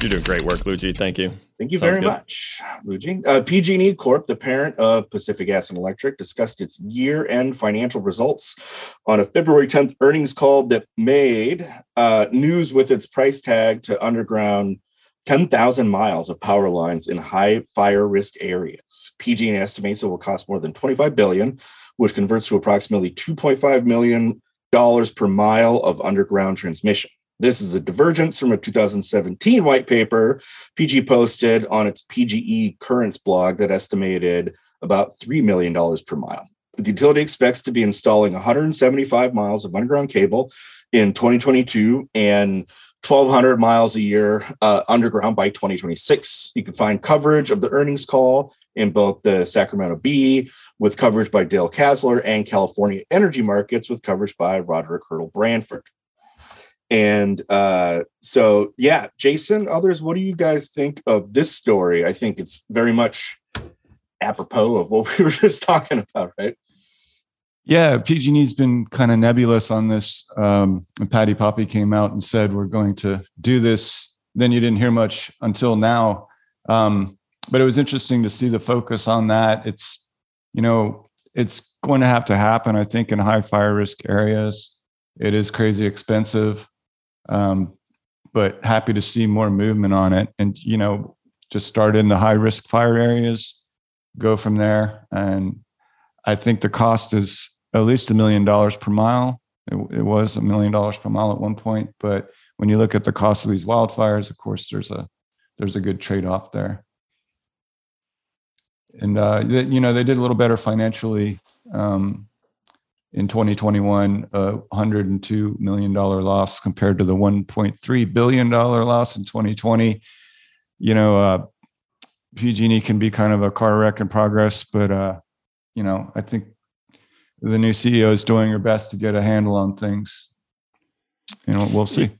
You're doing great work, Luigi. Thank you. Thank you Sounds very good. much, Luigi. Uh, PG&E Corp, the parent of Pacific Gas and Electric, discussed its year-end financial results on a February 10th earnings call that made uh, news with its price tag to underground 10,000 miles of power lines in high fire risk areas. PG&E estimates it will cost more than 25 billion, which converts to approximately 2.5 million dollars per mile of underground transmission. This is a divergence from a 2017 white paper PG posted on its PG&E Currents blog that estimated about $3 million per mile. The utility expects to be installing 175 miles of underground cable in 2022 and 1,200 miles a year uh, underground by 2026. You can find coverage of the earnings call in both the Sacramento Bee, with coverage by Dale Kasler, and California Energy Markets, with coverage by Roderick Hurdle Branford. And uh, so, yeah, Jason, others, what do you guys think of this story? I think it's very much apropos of what we were just talking about, right? Yeah, PG&E's been kind of nebulous on this. Um, Patti Poppe came out and said we're going to do this, then you didn't hear much until now. Um, but it was interesting to see the focus on that. It's, you know, it's going to have to happen. I think in high fire risk areas, it is crazy expensive. Um, but happy to see more movement on it, and you know, just start in the high risk fire areas, go from there, and I think the cost is at least a million dollars per mile. It, it was a million dollars per mile at one point, but when you look at the cost of these wildfires, of course, there's a there's a good trade off there. And uh, they- you know, they did a little better financially um, in 2021, a 102 million dollar loss compared to the 1.3 billion dollar loss in 2020. You know, uh, PG&E can be kind of a car wreck in progress, but uh, you know, I think the new CEO is doing her best to get a handle on things. You know, we'll see.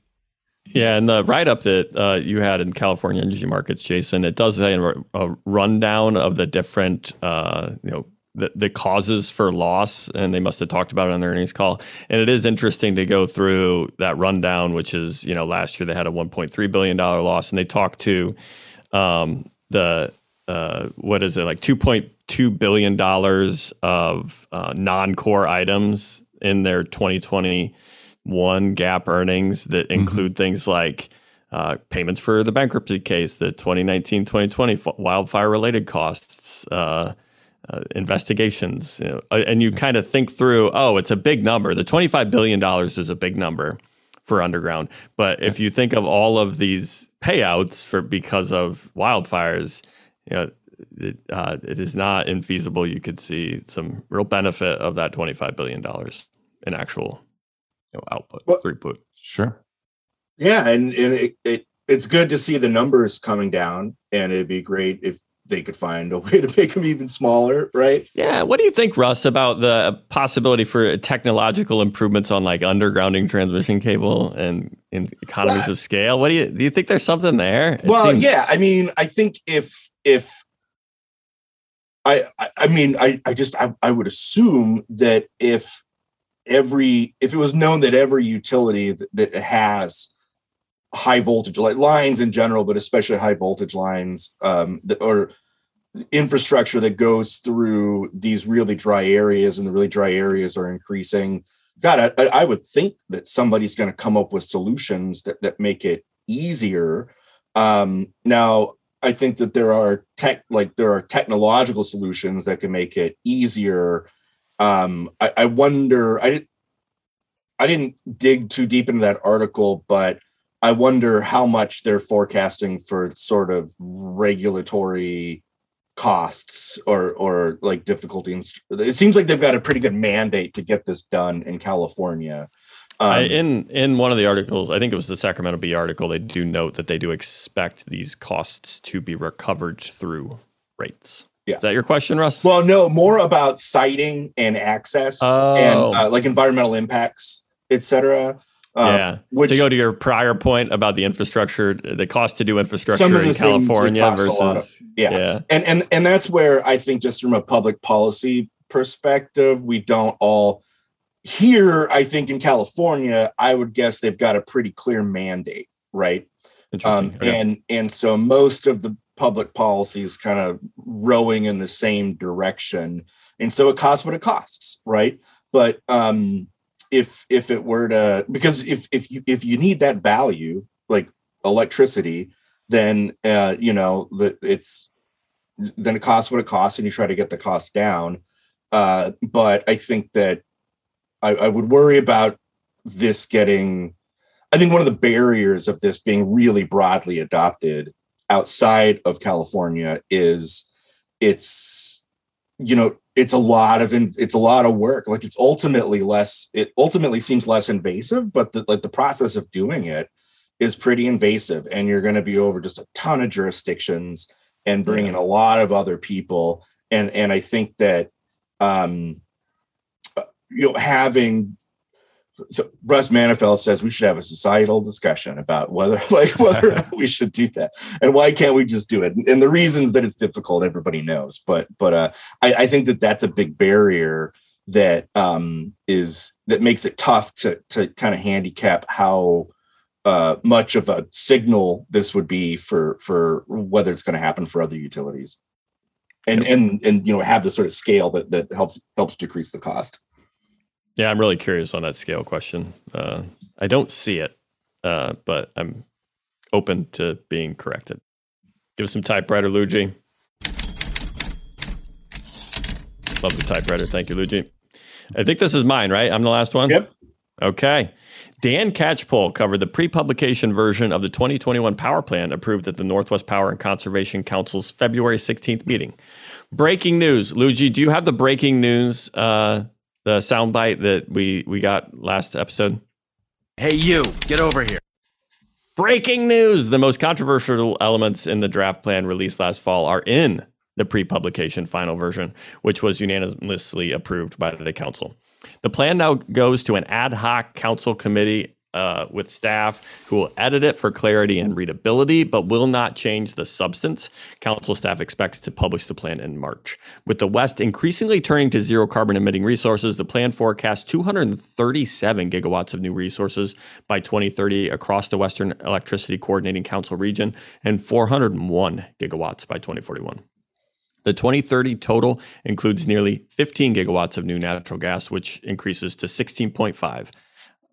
Yeah, and the write up that uh, you had in California energy markets, Jason, it does say a, rundown of the different, uh, you know, the, the causes for loss, and they must have talked about it on their earnings call. And it is interesting to go through that rundown, which is, you know, last year they had a 1.3 billion dollar loss, and they talked to um, the uh, what is it like 2.2 billion dollars of uh, non-core items in their 2021 GAAP earnings that include things like uh, payments for the bankruptcy case, the 2019 2020 wildfire related costs, uh, uh, investigations. You know, uh, and you kind of think through, oh, it's a big number. The $25 billion is a big number for underground. But if you think of all of these payouts for because of wildfires, you know, it, uh, it is not infeasible. You could see some real benefit of that $25 billion in actual you know, output, Well- throughput. Sure. Yeah, and, and it, it it's good to see the numbers coming down, and it'd be great if they could find a way to make them even smaller, right? Yeah. What do you think, Russ, about the possibility for technological improvements on like undergrounding transmission cable and in economies Well, of scale? What do you do? You think there's something there? It well, seems- yeah, I mean, I think if if I I, I mean, I I just I, I would assume that if every if it was known that every utility that, that has high voltage like lines in general, but especially high voltage lines, um, that, or infrastructure that goes through these really dry areas, and the really dry areas are increasing. God, I, I would think that somebody's going to come up with solutions that that make it easier. Um, now, I think that there are tech like there are technological solutions that can make it easier. Um, I, I wonder. I I didn't dig too deep into that article, but I wonder how much they're forecasting for sort of regulatory costs or or like difficulties. It seems like they've got a pretty good mandate to get this done in California. Um, I, in in one of the articles, I think it was the Sacramento Bee article, they do note that they do expect these costs to be recovered through rates. Yeah. Is that your question, Russ? well, no, more about siting and access Oh. and uh, like environmental impacts, etc. Uh, yeah. which to go to your prior point about the infrastructure, the cost to do infrastructure in the things would California versus yeah. yeah. and and and that's where I think just from a public policy perspective, we don't all here. I think in California, I would guess they've got a pretty clear mandate, right? Interesting. Um, Okay. And and so most of the public policy is kind of rowing in the same direction, and so it costs what it costs, right? But um, if if it were to because if if you if you need that value like electricity, then uh, you know that it's then it costs what it costs, and you try to get the cost down. Uh, but I think that I, I would worry about this getting I think one of the barriers of this being really broadly adopted outside of California is it's you know it's a lot of in, it's a lot of work. Like it's ultimately less it ultimately seems less invasive but the, like the process of doing it is pretty invasive and you're going to be over just a ton of jurisdictions and bring in a lot of other people. And and I think that um uh, you know having so Russ Mantifel says we should have a societal discussion about whether like whether we should do that. And why can't we just do it? And the reasons that it's difficult everybody knows. But but uh I, I think that that's a big barrier that um is that makes it tough to to kind of handicap how uh much of a signal this would be for for whether it's going to happen for other utilities. And and and you know have the sort of scale that that helps helps decrease the cost Yeah, I'm really curious on that scale question. Uh, I don't see it, uh, but I'm open to being corrected. Give us some typewriter, Luigi. Love the typewriter. Thank you, Luigi. I think this is mine, right? I'm the last one? Yep. Okay. Dan Catchpole covered the pre-publication version of the 2021 Power Plan approved at the Northwest Power and Conservation Council's February 16th meeting. Breaking news, Luigi. Do you have the breaking news, uh, the soundbite that we we got last episode? Hey, you, get over here. Breaking news! The most controversial elements in the draft plan released last fall are in the pre-publication final version, which was unanimously approved by the council. The plan now goes to an ad hoc council committee uh, with staff who will edit it for clarity and readability, but will not change the substance. Council staff expects to publish the plan in March. With the West increasingly turning to zero carbon emitting resources, the plan forecasts 237 gigawatts of new resources by 2030 across the Western Electricity Coordinating Council region and 401 gigawatts by 2041. The 2030 total includes nearly 15 gigawatts of new natural gas, which increases to 16.5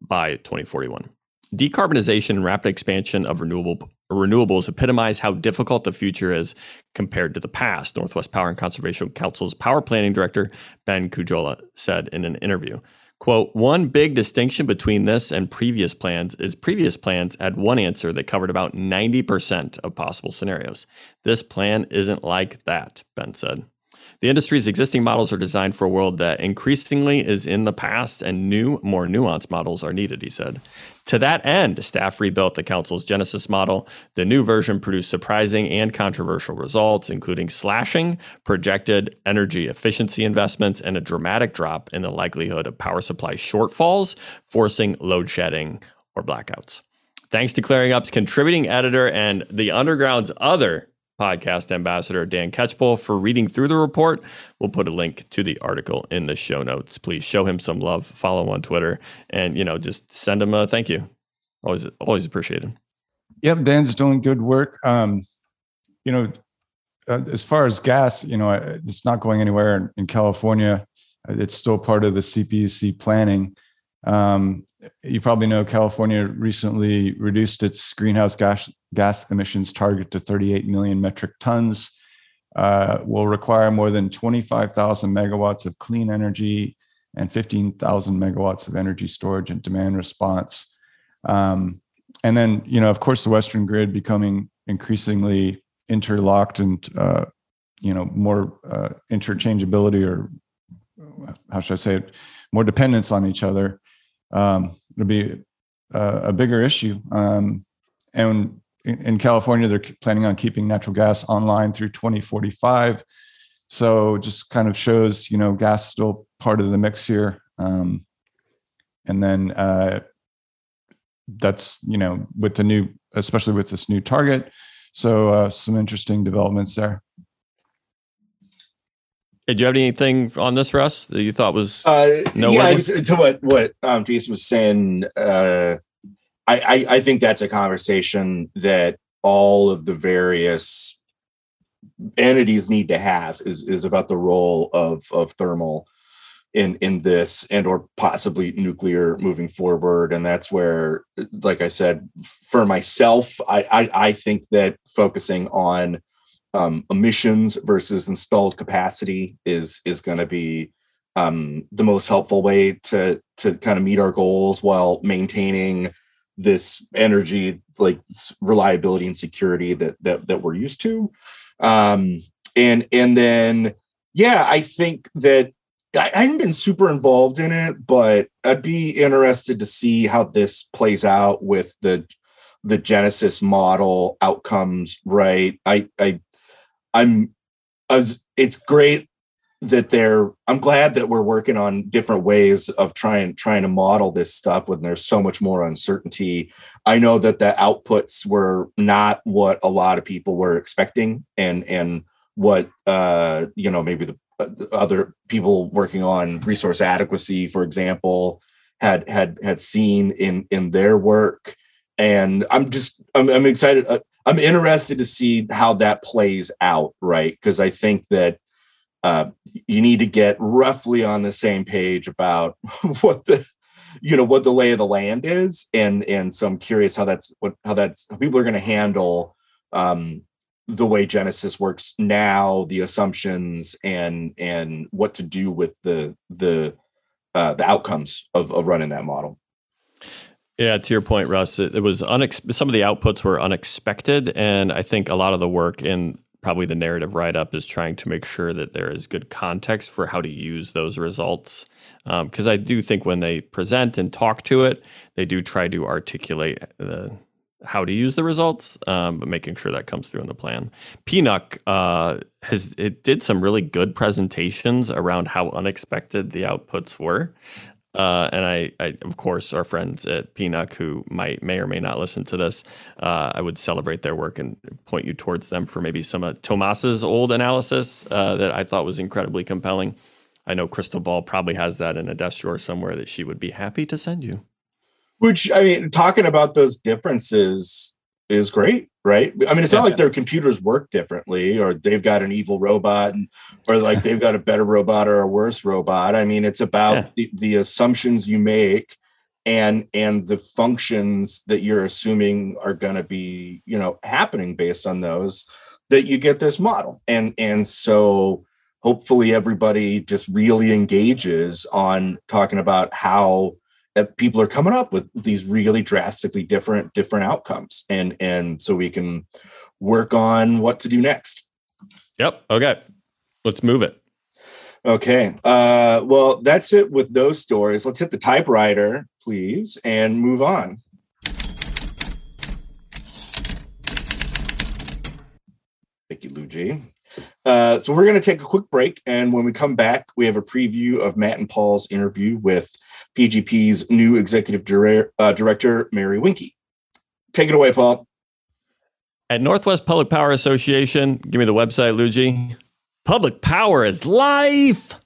by 2041. Decarbonization and rapid expansion of renewable renewables epitomize how difficult the future is compared to the past. Northwest Power and Conservation Council's power planning director Ben Kujala said in an interview. Quote, one big distinction between this and previous plans is previous plans had one answer that covered about 90% of possible scenarios. This plan isn't like that, Ben said. The industry's existing models are designed for a world that increasingly is in the past, and new, more nuanced models are needed, he said. To that end, staff rebuilt the council's GENESYS model. The new version produced surprising and controversial results, including slashing projected energy efficiency investments and a dramatic drop in the likelihood of power supply shortfalls, forcing load shedding or blackouts. Thanks to Clearing Up's contributing editor and the Underground's other podcast ambassador Dan Catchpole for reading through the report. We'll put a link to the article in the show notes. Please show him some love, follow him on Twitter, and you know, just send him a thank you. Always always appreciated. Yep, Dan's doing good work. Um, you know, uh, as far as gas, you know, it's not going anywhere in, in California. It's still part of the CPUC planning. Um, you probably know California recently reduced its greenhouse gas gas emissions target to 38 million metric tons. Uh, will require more than 25,000 megawatts of clean energy and 15,000 megawatts of energy storage and demand response. Um, and then, you know, of course, the Western grid becoming increasingly interlocked and, uh, you know, more uh, interchangeability or how should I say it, more dependence on each other. Um, it'll be a, a bigger issue. Um, and in, in California, they're planning on keeping natural gas online through 2045. So just kind of shows, you know, gas still part of the mix here. Um, and then uh, that's, you know, with the new, especially with this new target. So uh, some interesting developments there. Did you have anything on this, Russ, that you thought was Uh, No yeah, to what what um, Jason was saying. Uh, I, I I think that's a conversation that all of the various entities need to have is is about the role of of thermal in in this and or possibly nuclear moving forward. And that's where like i said for myself i i, I think that focusing on um, emissions versus installed capacity is is going to be um, the most helpful way to to kind of meet our goals while maintaining this energy like reliability and security that that that we're used to. Um and and then yeah i think that I, I haven't been super involved in it but i'd be interested to see how this plays out with the the GENESYS model outcomes right? I i i'm as it's great that they're i'm glad that we're working on different ways of trying trying to model this stuff when there's so much more uncertainty. I know that the outputs were not what a lot of people were expecting and and what uh you know maybe the uh, other people working on resource adequacy for example had had had seen in in their work. And i'm just i'm, I'm excited uh, i'm interested to see how that plays out right? Because i think that uh, you need to get roughly on the same page about what the you know what the lay of the land is. And and so i'm curious how that's what how that's how people are going to handle um the way GENESYS works now the assumptions and and what to do with the the uh the outcomes of of running that model. Yeah, to your point, Russ, it, it was unex- some of the outputs were unexpected, and I think a lot of the work in probably the narrative write up is trying to make sure that there is good context for how to use those results. Because um, I do think when they present and talk to it, they do try to articulate the how to use the results, um, but making sure that comes through in the plan. PNUCC uh, has it did some really good presentations around how unexpected the outputs were. Uh, and I, I, of course, our friends at PNUCC who might may or may not listen to this, uh, I would celebrate their work and point you towards them for maybe some of Tomas's old analysis uh, that I thought was incredibly compelling. I know Crystal Ball probably has that in a desk drawer somewhere that she would be happy to send you. Which I mean, talking about those differences is great, right? I mean, it's not like their computers work differently, or they've got an evil robot, and, or like they've got a better robot or a worse robot. I mean, it's about yeah. the, the assumptions you make and and the functions that you're assuming are going to be, you know, happening based on those that you get this model, and and so hopefully everybody just really engages on talking about how that people are coming up with these really drastically different different outcomes. And and so we can work on what to do next. Yep. Okay. Let's move it. Okay. Uh well that's it with those stories. Let's hit the typewriter please and move on. Thank you luigi. Uh, so we're going to take a quick break, and when we come back, we have a preview of Matt and Paul's interview with PGP's new executive dire- uh, director, Mary Wiencke. Take it away, Paul. At Northwest Public Power Association, give me the website, Luigi. Public power is life.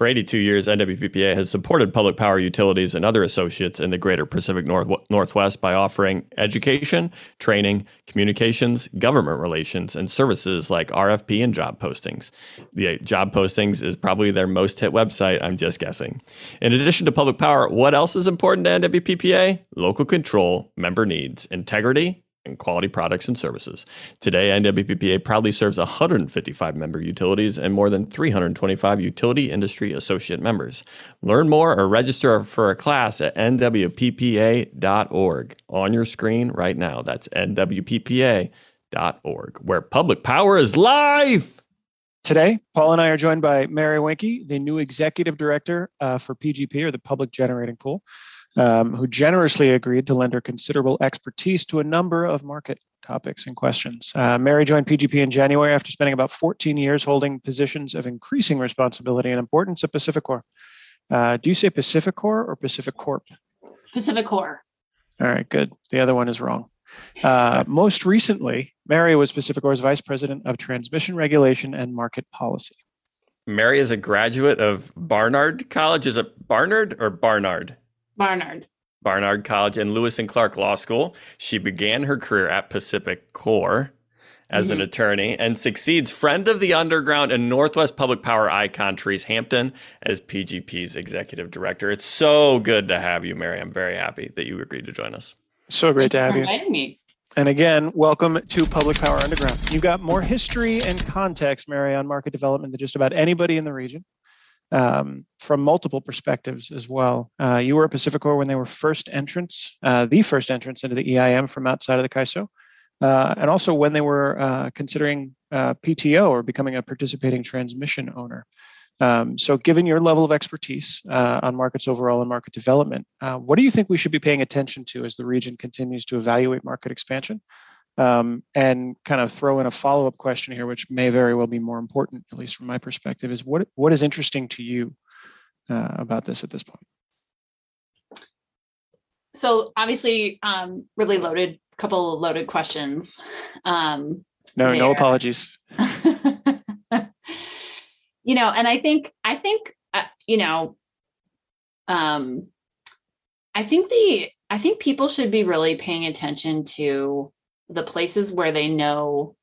For 82 years, NWPPA has supported public power utilities and other associates in the greater Pacific North- Northwest by offering education, training, communications, government relations, and services like RFP and job postings. The job postings is probably their most hit website, I'm just guessing. In addition to public power, what else is important to NWPPA? Local control, member needs, integrity, and quality products and services. Today, NWPPA proudly serves 155 member utilities and more than 325 utility industry associate members. Learn more or register for a class at nwppa.org on your screen right now. That's nwppa.org, where public power is life. Today, Paul and I are joined by Mary Wiencke, the new executive director uh, for PGP or the Public Generating Pool um, who generously agreed to lend her considerable expertise to a number of market topics and questions. Uh, Mary joined PGP in January after spending about 14 years holding positions of increasing responsibility and importance at PacifiCorp. Uh, do you say PacifiCorp or Pacific Corp? Pacific PacifiCorp. All right, good. The other one is wrong. Uh, most recently, Mary was PacifiCorp's Vice President of Transmission Regulation and Market Policy. Mary is a graduate of Barnard College. Is it Barnard or Barnard? Barnard. Barnard College and Lewis and Clark Law School. She began her career at PacifiCorp as mm-hmm. an attorney and succeeds friend of the underground and Northwest Public Power icon Therese Hampton as PGP's executive director. It's so good to have you, Mary. I'm very happy that you agreed to join us. So great Thank to have you. Me. And again, welcome to Public Power Underground. You've got more history and context, Mary, on market development than just about anybody in the region. Um, from multiple perspectives as well. Uh, you were at PacifiCorp when they were first entrance, uh, the first entrance into the EIM from outside of the CAISO uh, and also when they were uh, considering uh, PTO or becoming a participating transmission owner. Um, so, given your level of expertise uh, on markets overall and market development, what do you think we should be paying attention to as the region continues to evaluate market expansion? Um, and kind of throw in a follow up question here, which may very well be more important, at least from my perspective, is what, what is interesting to you uh, about this at this point? So, obviously, um, really loaded couple loaded questions. Um, no, there. no apologies. you know, and I think I think uh, you know, um, I think the I think people should be really paying attention to the places where they know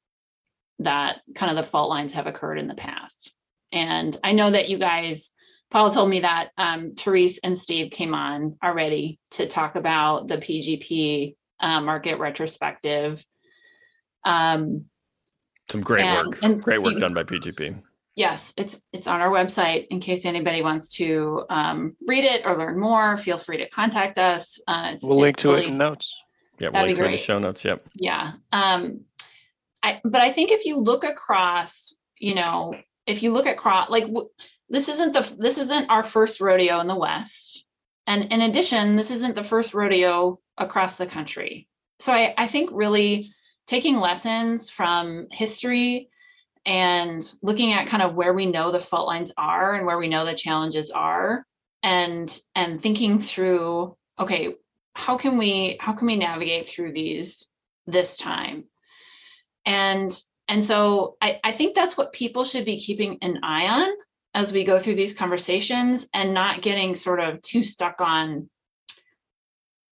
that kind of the fault lines have occurred in the past. And I know that you guys, Paul told me that um, Therese and Steve came on already to talk about the PGP uh, market retrospective. Um, Some great and, work. And great work done by PGP. Yes, it's it's on our website. In case anybody wants to um, read it or learn more, feel free to contact us. Uh, we'll link to really, it in notes. Yeah, we'll link to in the show notes. Yep. Yeah. Um, I, but I think if you look across, you know, if you look at cross, like w- this isn't the this isn't our first rodeo in the West, and in addition, this isn't the first rodeo across the country. So I, I think really taking lessons from history and looking at kind of where we know the fault lines are and where we know the challenges are and and thinking through okay how can we how can we navigate through these this time? And and so I, I think that's what people should be keeping an eye on as we go through these conversations and not getting sort of too stuck on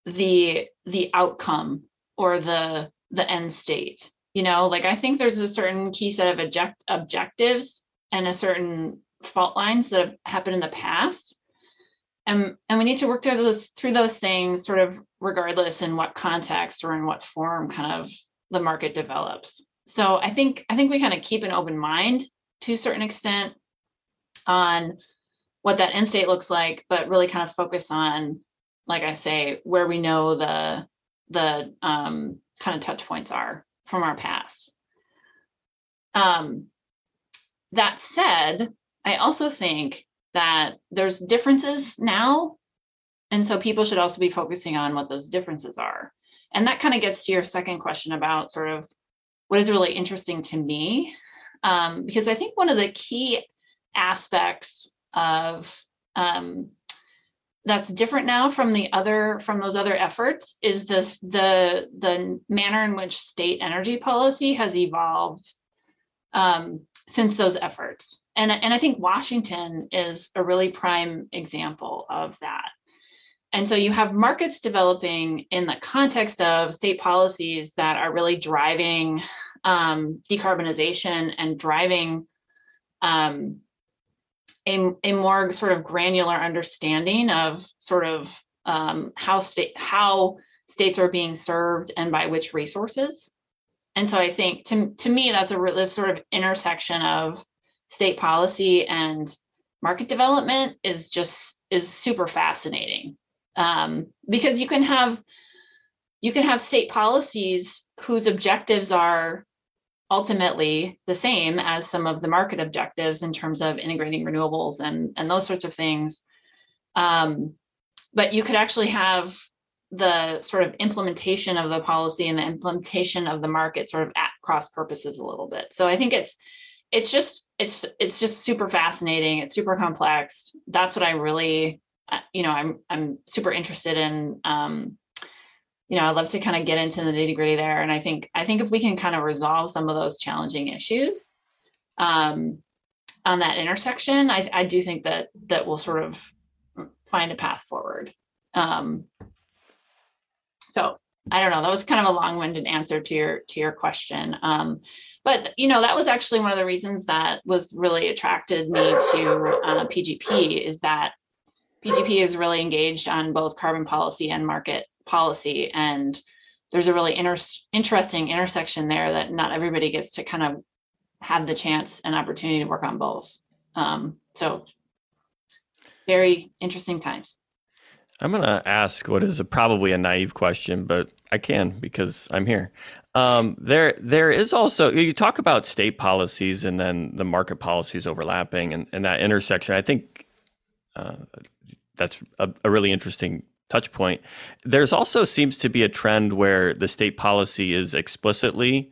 the the outcome or the the end state you know? Like i think there's a certain key set of object, objectives and a certain fault lines that have happened in the past and and we need to work through those through those things sort of regardless in what context or in what form kind of the market develops so i think i think we kind of keep an open mind to a certain extent on what that end state looks like but really kind of focus on like I say, where we know the the um, kind of touch points are from our past. Um, that said, I also think that there's differences now, and so people should also be focusing on what those differences are. And that kind of gets to your second question about sort of what is really interesting to me, um, because I think one of the key aspects of um, that's different now from the other from those other efforts is this the the manner in which state energy policy has evolved um, since those efforts and and i think washington is a really prime example of that and so you have markets developing in the context of state policies that are really driving um, decarbonization and driving um, a, a more sort of granular understanding of sort of um, how state how states are being served and by which resources. And so I think to, to me, that's a this sort of intersection of state policy and market development is just is super fascinating um, because you can have you can have state policies whose objectives are ultimately the same as some of the market objectives in terms of integrating renewables and, and those sorts of things. Um, but you could actually have the sort of implementation of the policy and the implementation of the market sort of at cross purposes a little bit. So I think it's it's just it's it's just super fascinating. It's super complex. That's what I really uh, you know I'm I'm super interested in um, you know, I'd love to kind of get into the nitty gritty there. And I think I think if we can kind of resolve some of those challenging issues um, on that intersection, I, I do think that that we'll sort of find a path forward. Um, so I don't know. That was kind of a long-winded answer to your to your question. Um, but you know that was actually one of the reasons that was really attracted me to uh, PGP is that PGP is really engaged on both carbon policy and market policy, and there's a really inter- interesting intersection there that not everybody gets to kind of have the chance and opportunity to work on both. Um, so very interesting times. I'm going to ask what is a, probably a naive question, but I can because I'm here. Um, there, there is also you talk about state policies and then the market policies overlapping and, and that intersection. I think uh, that's a, a really interesting touch point. There's also seems to be a trend where the state policy is explicitly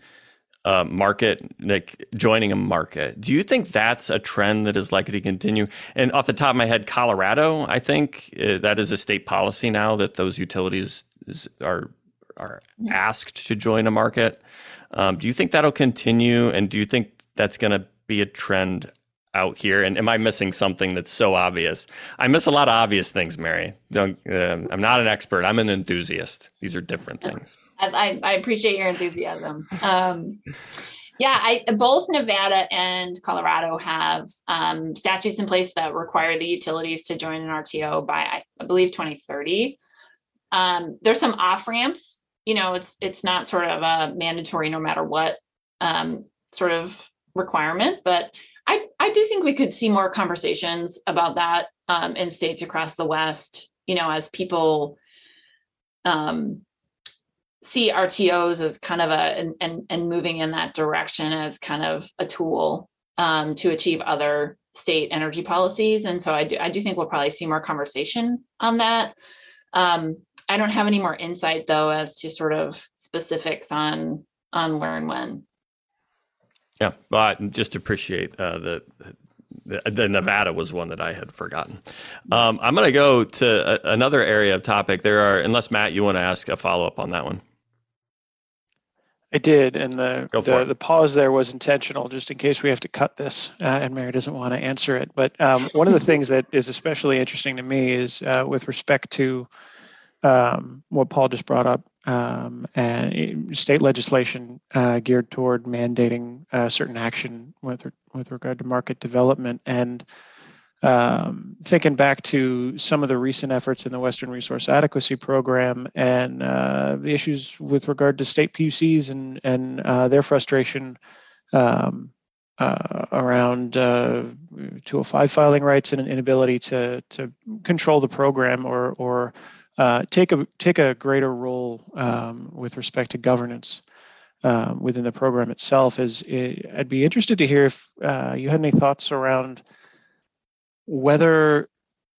uh, market, like joining a market. Do you think that's a trend that is likely to continue? And off the top of my head, Colorado, I think uh, that is a state policy now that those utilities is, are are asked to join a market. Um, do you think that'll continue? And do you think that's going to be a trend out here? And am I missing something that's so obvious? I miss a lot of obvious things, Mary. Don't, uh, I'm not an expert. I'm an enthusiast. These are different things. I, I appreciate your enthusiasm. Um, yeah, I, both Nevada and Colorado have um, statutes in place that require the utilities to join an RTO by, I, I believe, 2030. Um, there's some off ramps. You know, it's it's not sort of a mandatory no matter what um, sort of requirement, but I, I do think we could see more conversations about that um, in states across the West, you know, as people um, see RTOs as kind of a, and, and, and moving in that direction as kind of a tool um, to achieve other state energy policies. And so I do, I do think we'll probably see more conversation on that. Um, I don't have any more insight though as to sort of specifics on on where and when. Yeah, well, I just appreciate uh, the, the, the Nevada was one that I had forgotten. Um, I'm going to go to a, another area of topic. There are, unless Matt, you want to ask a follow up on that one. I did, and the the, the, pause there was intentional, just in case we have to cut this, uh, and Mary doesn't want to answer it. But um, one of the things that is especially interesting to me is uh, with respect to um, what Paul just brought up um, and state legislation uh, geared toward mandating uh, certain action with with regard to market development. And um, thinking back to some of the recent efforts in the Western Resource Adequacy Program and uh, the issues with regard to state PUCs and and uh, their frustration um, uh, around uh, 205 filing rights and an inability to to control the program or or uh, take a take a greater role um, with respect to governance uh, within the program itself. Is it, I'd be interested to hear if uh, you had any thoughts around whether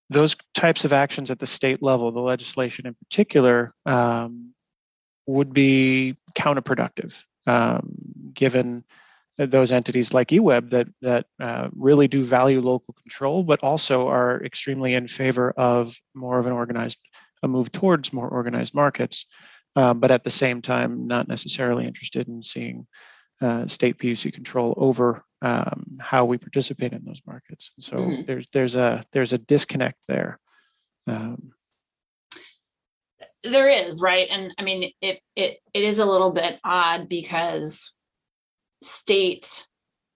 those types of actions at the state level, the legislation in particular, um, would be counterproductive, um, given those entities like EWEB that that uh, really do value local control, but also are extremely in favor of more of an organized a move towards more organized markets, uh, but at the same time, not necessarily interested in seeing uh, state PUC control over um, how we participate in those markets. And so mm-hmm. there's there's a there's a disconnect there. Um, there is right, and I mean it it it is a little bit odd because state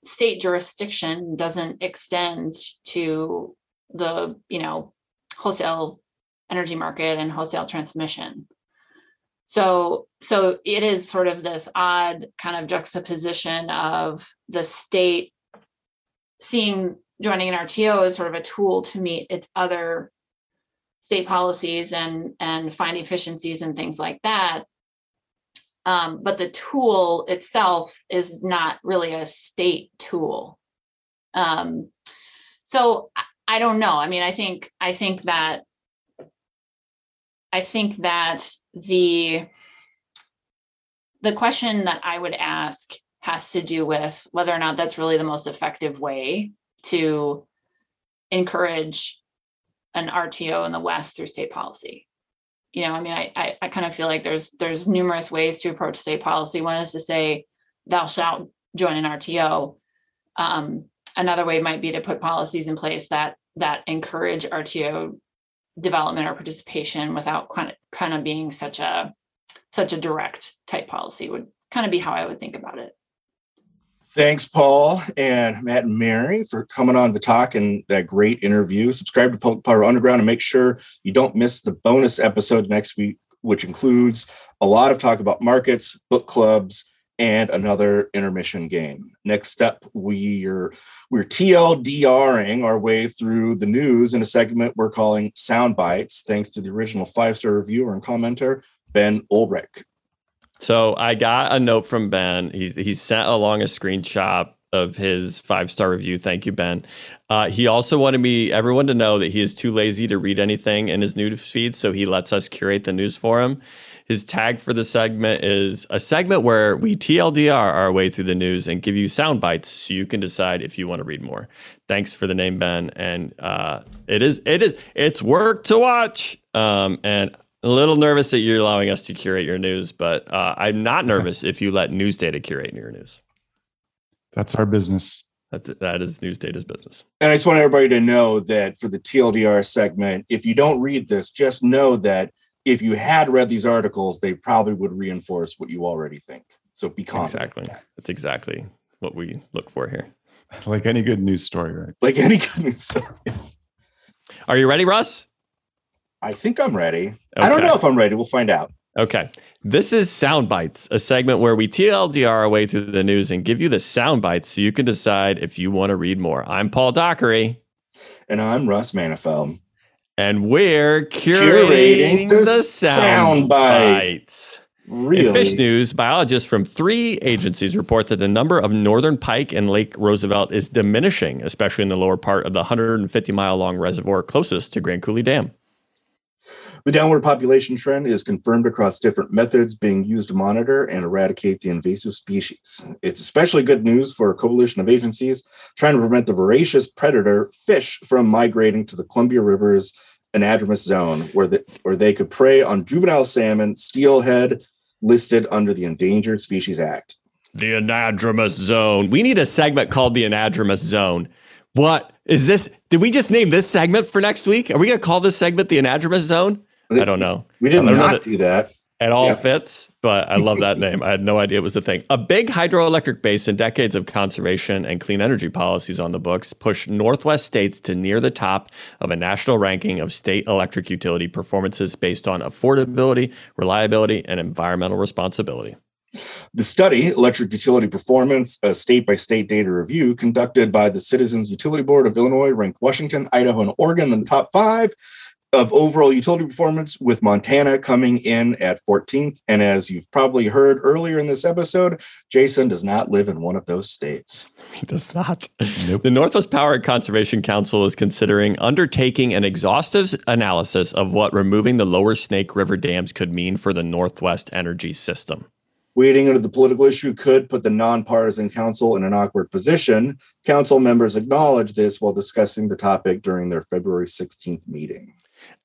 state jurisdiction doesn't extend to the you know wholesale energy market and wholesale transmission. So, so it is sort of this odd kind of juxtaposition of the state seeing joining an RTO as sort of a tool to meet its other state policies and and find efficiencies and things like that. Um, but the tool itself is not really a state tool. Um, so I, I don't know. I mean, I think I think that I think that the the question that I would ask has to do with whether or not that's really the most effective way to encourage an RTO in the West through state policy. You know, I mean, I, I, I kind of feel like there's there's numerous ways to approach state policy. One is to say, thou shalt join an RTO. Um, another way might be to put policies in place that that encourage RTO development or participation without kind of kind of being such a such a direct type policy would kind of be how I would think about it. Thanks, Paul and Matt and Mary, for coming on the talk and that great interview. Subscribe to Public Power Underground and make sure you don't miss the bonus episode next week, which includes a lot of talk about markets, book clubs, and another intermission game. Next step, we are we're TLDRing our way through the news in a segment we're calling Sound Bites, thanks to the original five-star reviewer and commenter, Ben Ulrich. So I got a note from Ben. He he sent along a screenshot of his five star review. Thank you, Ben. Uh, he also wanted me everyone to know that he is too lazy to read anything in his news feed, so he lets us curate the news for him. His tag for the segment is a segment where we TLDR our way through the news and give you sound bites so you can decide if you want to read more. Thanks for the name, Ben. And uh, it is it is it's work to watch. Um, and a little nervous that you're allowing us to curate your news, but uh, I'm not nervous if you let news data curate your news. That's our business. That's that is news data's business. And I just want everybody to know that for the TLDR segment, if you don't read this, just know that if you had read these articles, they probably would reinforce what you already think. So be confident. Exactly. That's exactly what we look for here. Like any good news story, right? Like any good news story. Are you ready, Russ? I think I'm ready. I don't know if I'm ready. We'll find out. Okay. This is Sound Bites, a segment where we TLDR our way through the news and give you the sound bites so you can decide if you want to read more. I'm Paul Dockery, And I'm Russ Mantifel. and we're curating, Curating the the, sound, sound bite. bites. Really? In fish news, biologists from three agencies report that the number of northern pike in Lake Roosevelt is diminishing, especially in the lower part of the 150 mile long reservoir closest to Grand Coulee Dam. The downward population trend is confirmed across different methods being used to monitor and eradicate the invasive species. It's especially good news for a coalition of agencies trying to prevent the voracious predator fish from migrating to the Columbia River's anadromous zone, where, the, where they could prey on juvenile salmon, steelhead, listed under the Endangered Species Act. The anadromous zone. We need a segment called the anadromous zone. What is this? Did we just name this segment for next week? Are we going to call this segment the anadromous zone? I don't know. We did don't know not that- do that. It all Yeah. fits, but I love that name. I had no idea it was a thing. A big hydroelectric basin, decades of conservation and clean energy policies on the books push Northwest states to near the top of a national ranking of state electric utility performances based on affordability, reliability, and environmental responsibility. The study, Electric Utility Performance, a state by state data review conducted by the Citizens Utility Board of Illinois, ranked Washington, Idaho, and Oregon in the top five of overall utility performance, with Montana coming in at 14th. And as you've probably heard earlier in this episode, Jason does not live in one of those states. He does not. Nope. The Northwest Power and Conservation Council is considering undertaking an exhaustive analysis of what removing the lower Snake River dams could mean for the Northwest energy system. Waiting under the political issue could put the nonpartisan council in an awkward position. Council members acknowledged this while discussing the topic during their February 16th meeting.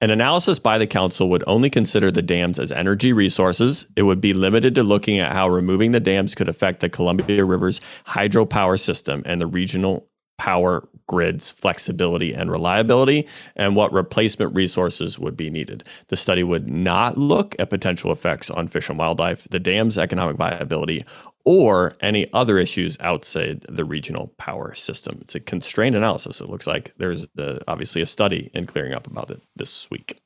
An analysis by the council would only consider the dams as energy resources. It would be limited to looking at how removing the dams could affect the Columbia River's hydropower system and the regional power grid's flexibility and reliability, and what replacement resources would be needed. The study would not look at potential effects on fish and wildlife, the dam's economic viability, or any other issues outside the regional power system. It's a constrained analysis. It looks like there's uh, obviously a study in clearing up about it this week.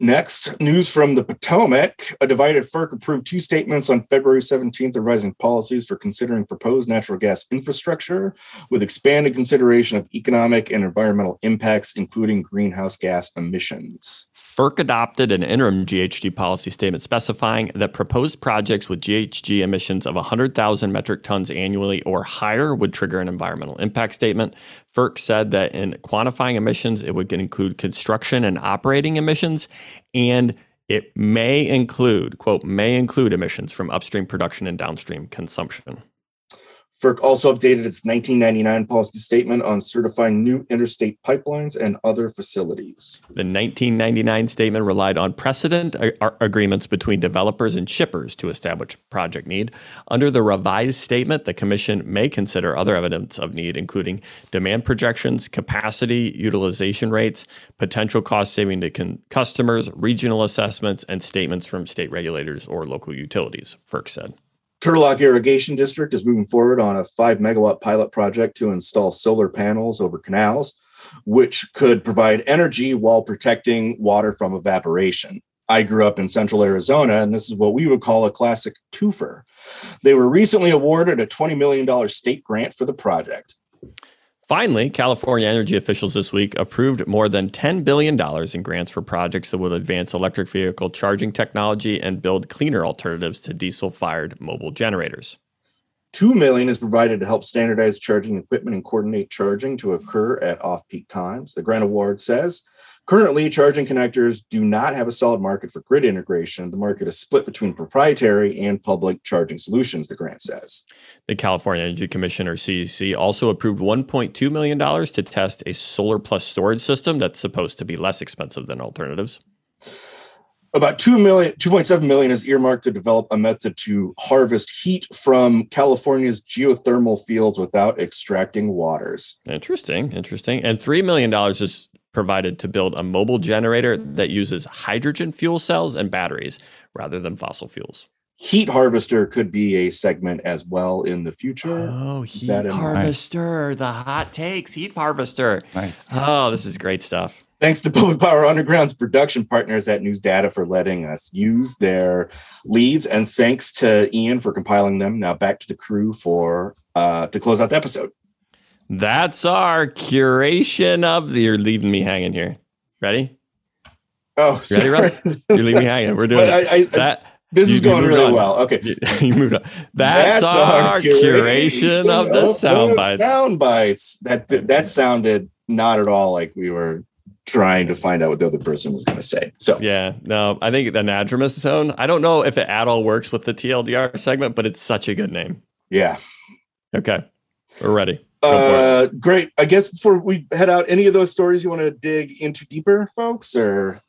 Next, news from the Potomac. A divided FERC approved two statements on February 17th revising policies for considering proposed natural gas infrastructure with expanded consideration of economic and environmental impacts, including greenhouse gas emissions. FERC adopted an interim GHG policy statement specifying that proposed projects with GHG emissions of 100,000 metric tons annually or higher would trigger an environmental impact statement. FERC said that in quantifying emissions, it would include construction and operating emissions, and it may include, quote, may include emissions from upstream production and downstream consumption. FERC also updated its 1999 policy statement on certifying new interstate pipelines and other facilities. The 1999 statement relied on precedent uh, a- agreements between developers and shippers to establish project need. Under the revised statement, the Commission may consider other evidence of need, including demand projections, capacity utilization rates, potential cost saving to con- customers, regional assessments, and statements from state regulators or local utilities, FERC said. Turlock Irrigation District is moving forward on a five megawatt pilot project to install solar panels over canals, which could provide energy while protecting water from evaporation. I grew up in central Arizona, and this is what we would call a classic twofer. They were recently awarded a $20 million state grant for the project. Finally, California energy officials this week approved more than $10 billion in grants for projects that will advance electric vehicle charging technology and build cleaner alternatives to diesel fired mobile generators. 2 million is provided to help standardize charging equipment and coordinate charging to occur at off-peak times. The grant award says Currently, charging connectors do not have a solid market for grid integration. The market is split between proprietary and public charging solutions, the grant says. The California Energy Commission, or CEC, also approved $1.2 million to test a solar plus storage system that's supposed to be less expensive than alternatives. About 2 million, 2.7 million is earmarked to develop a method to harvest heat from California's geothermal fields without extracting waters. Interesting, interesting. And $3 million is provided to build a mobile generator that uses hydrogen fuel cells and batteries rather than fossil fuels. Heat harvester could be a segment as well in the future. Oh, heat harvester, the hot takes, heat harvester. Nice. Oh, this is great stuff. Thanks to Public Power Underground's production partners at News Data for letting us use their leads, and thanks to Ian for compiling them. Now back to the crew for uh, to close out the episode. That's our curation of the. You're leaving me hanging here. Ready? Oh, ready, Russ? You're leaving me hanging. We're doing I, I, that. This is going really on. well. Okay, you moved on. That's, That's our, our curation, curation, of the sound bites. Sound bites. That that sounded not at all like we were trying to find out what the other person was going to say. So yeah, no, I think the Anadromous zone. I don't know if it at all works with the TLDR segment, but it's such a good name. Yeah. Okay, we're ready. Uh, great. I guess before we head out, any of those stories you want to dig into deeper, folks, or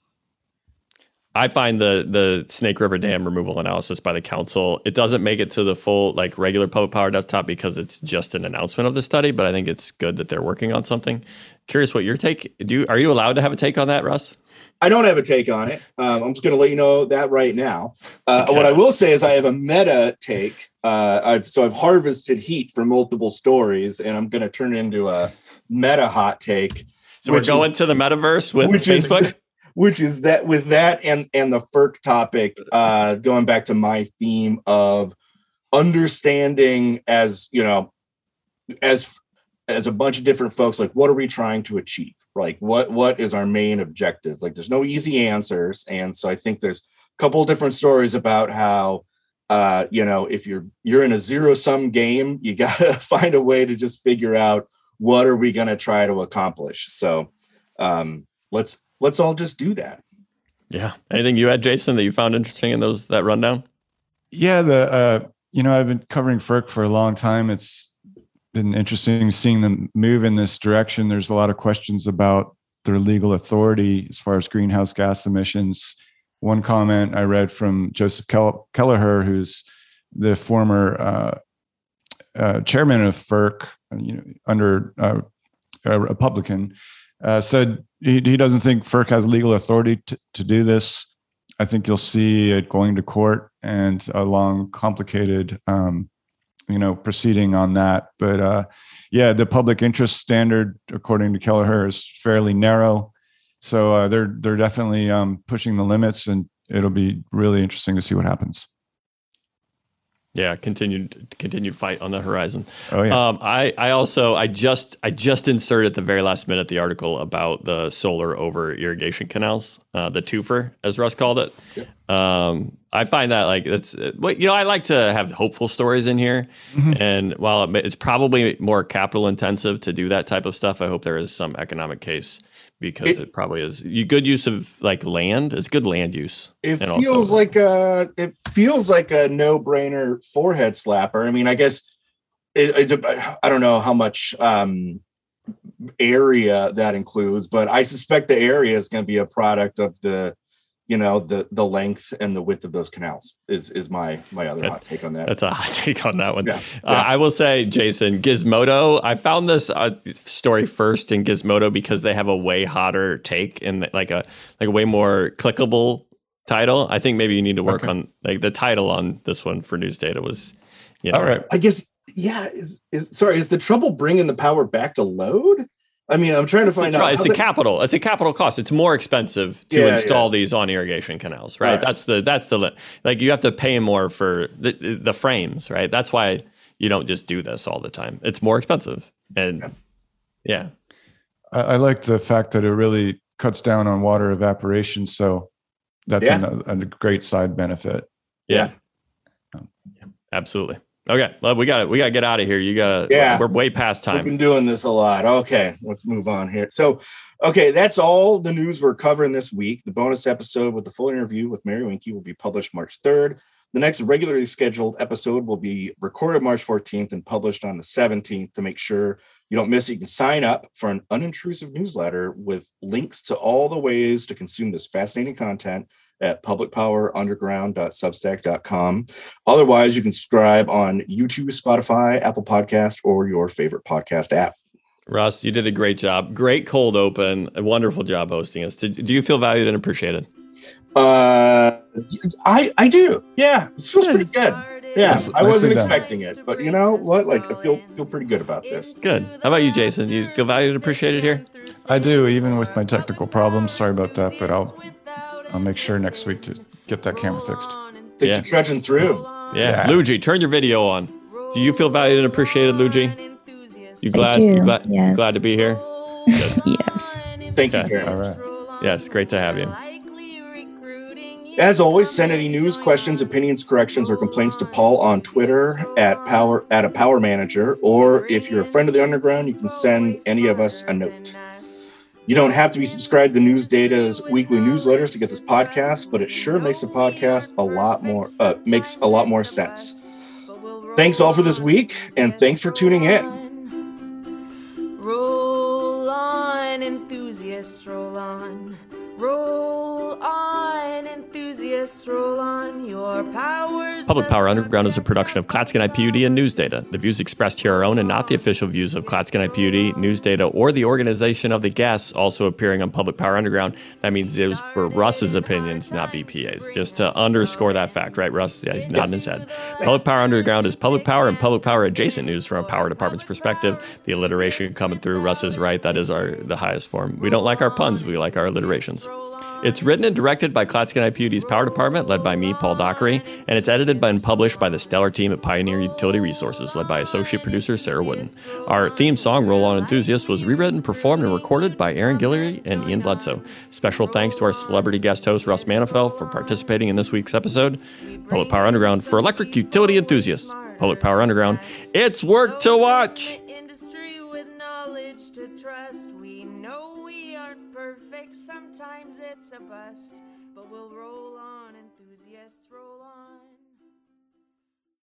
I find the the Snake River Dam removal analysis by the council it doesn't make it to the full like regular public power desktop because it's just an announcement of the study. But I think it's good that they're working on something. Curious what your take. Do you, are you allowed to have a take on that, Russ? I don't have a take on it. Um, I'm just going to let you know that right now. Uh, okay. What I will say is I have a meta take. Uh, I've so I've harvested heat from multiple stories, and I'm going to turn it into a meta hot take. So we're going is, to the metaverse with which Facebook. Is, which is that with that and and the FERC topic, uh, going back to my theme of understanding as you know, as as a bunch of different folks, like what are we trying to achieve? like what what is our main objective? Like there's no easy answers. And so i think there's a couple different stories about how uh you know if you're you're in a zero sum game you got to find a way to just figure out what are we going to try to accomplish. So um let's let's all just do that yeah anything you had jason that you found interesting in those that rundown yeah the uh you know i've been covering FERC for a long time it's been interesting seeing them move in this direction. There's a lot of questions about their legal authority as far as greenhouse gas emissions. One comment I read from Joseph Kel- Kelliher, who's the former uh, uh, chairman of FERC, you know, under uh, a Republican, uh, said he, he, doesn't think FERC has legal authority to, to do this. I think you'll see it going to court and a long, complicated um, you know proceeding on that. But uh yeah the public interest standard according to Kelliher is fairly narrow. So uh, they're they're definitely um, pushing the limits and it'll be really interesting to see what happens yeah, continued continued fight on the horizon. Oh yeah. Um, I I also I just I just inserted at the very last minute the article about the solar over irrigation canals, uh, the twofer as Russ called it. Yeah. Um, I find that like it's you know I like to have hopeful stories in here, mm-hmm. and while it's probably more capital intensive to do that type of stuff, I hope there is some economic case because it, it, probably is you good use of like land. It's good land use. It feels also, like a it feels like a no brainer forehead slapper. I mean, I guess it, it, I don't know how much um, area that includes, but I suspect the area is going to be a product of the, you know, the the length and the width of those canals. Is is my my other hot take on that. That's a hot take on that one. Yeah, Uh, yeah. I will say, Jason, Gizmodo. I found this uh, story first in Gizmodo because they have a way hotter take and like a like a way more clickable title. I think maybe you need to work Okay. on like the title on this one for news data was, you know, All right. I guess yeah. Is is sorry? Is the trouble bringing the power back to load? I mean, I'm trying to find try- out. it's a the- capital. It's a capital cost. It's more expensive to Yeah, install these on irrigation canals, right? Right. That's the that's the like you have to pay more for the, the frames, right? That's why you don't just do this all the time. It's more expensive, and yeah, I, I like the fact that it really cuts down on water evaporation. So that's Yeah. a, a great side benefit. yeah, absolutely. Okay, well, we got to we got to get out of here. You got to Yeah. We're way past time. We've been doing this a lot. Okay, let's move on here. So, okay, that's all the news we're covering this week. The bonus episode with the full interview with Mary Wiencke will be published March 3rd. The next regularly scheduled episode will be recorded March 14th and published on the 17th. To make sure you don't miss it, you can sign up for an unintrusive newsletter with links to all the ways to consume this fascinating content at publicpowerunderground.substack.com. Otherwise, you can subscribe on YouTube, Spotify, Apple Podcast, or your favorite podcast app. Russ, you did a great job. Great cold open. A wonderful job hosting us. Did, do you feel valued and appreciated? Uh, I I do. Yeah, this feels pretty good. Yeah, Nice- I wasn't expecting it, but you know what? Like, I feel feel pretty good about this. Good. How about you, Jason? You feel valued and appreciated here? I do, even with my technical problems. Sorry about that, but I'll I'll make sure next week to get that camera fixed. Thanks Yeah. for trudging through. Yeah. Yeah. Luigi, turn your video on. Do you feel valued and appreciated, Luigi? You I glad? You do, glad? yes. Glad to be here? yes. Thank you, Karen. All right. Yes, great to have you. As always, send any news, questions, opinions, corrections, or complaints to Paul on Twitter at power at a power manager, or if you're a friend of the underground, you can send any of us a note. You don't have to be subscribed to News Data's weekly newsletters to get this podcast, but it sure makes a podcast a lot more uh, makes a lot more sense. Thanks all for this week, and thanks for tuning in. Roll on, enthusiasts, roll on. Roll enthusiasts, roll on. Your powers. Public Power Underground is a production of Clatskanie PUD and News Data. The views expressed here are own and not the official views of Clatskanie PUD, News Data, or the organization of the guests also appearing on Public Power Underground. That means those were Russ's opinions, not BPA's. Just to underscore that fact, right, Russ? Yeah, he's nodding his head. Public Power Underground is public power and public power adjacent news from a power department's perspective. The alliteration coming through, Russ is right. That is our the highest form. We don't like our puns, we like our alliterations. It's written and directed by Clatskanie PUD's Power Department, led by me, Paul Dockery, and it's edited and published by the stellar team at Pioneer Utility Resources, led by associate producer Sarah Wooden. Our theme song, Roll On Enthusiast, was rewritten, performed, and recorded by Aaron Guillory and Ian Bledsoe. Special thanks to our celebrity guest host, Russ Mantifel, for participating in this week's episode. Public Power Underground for electric utility enthusiasts. Public Power Underground, it's work to watch! Sometimes it's a bust,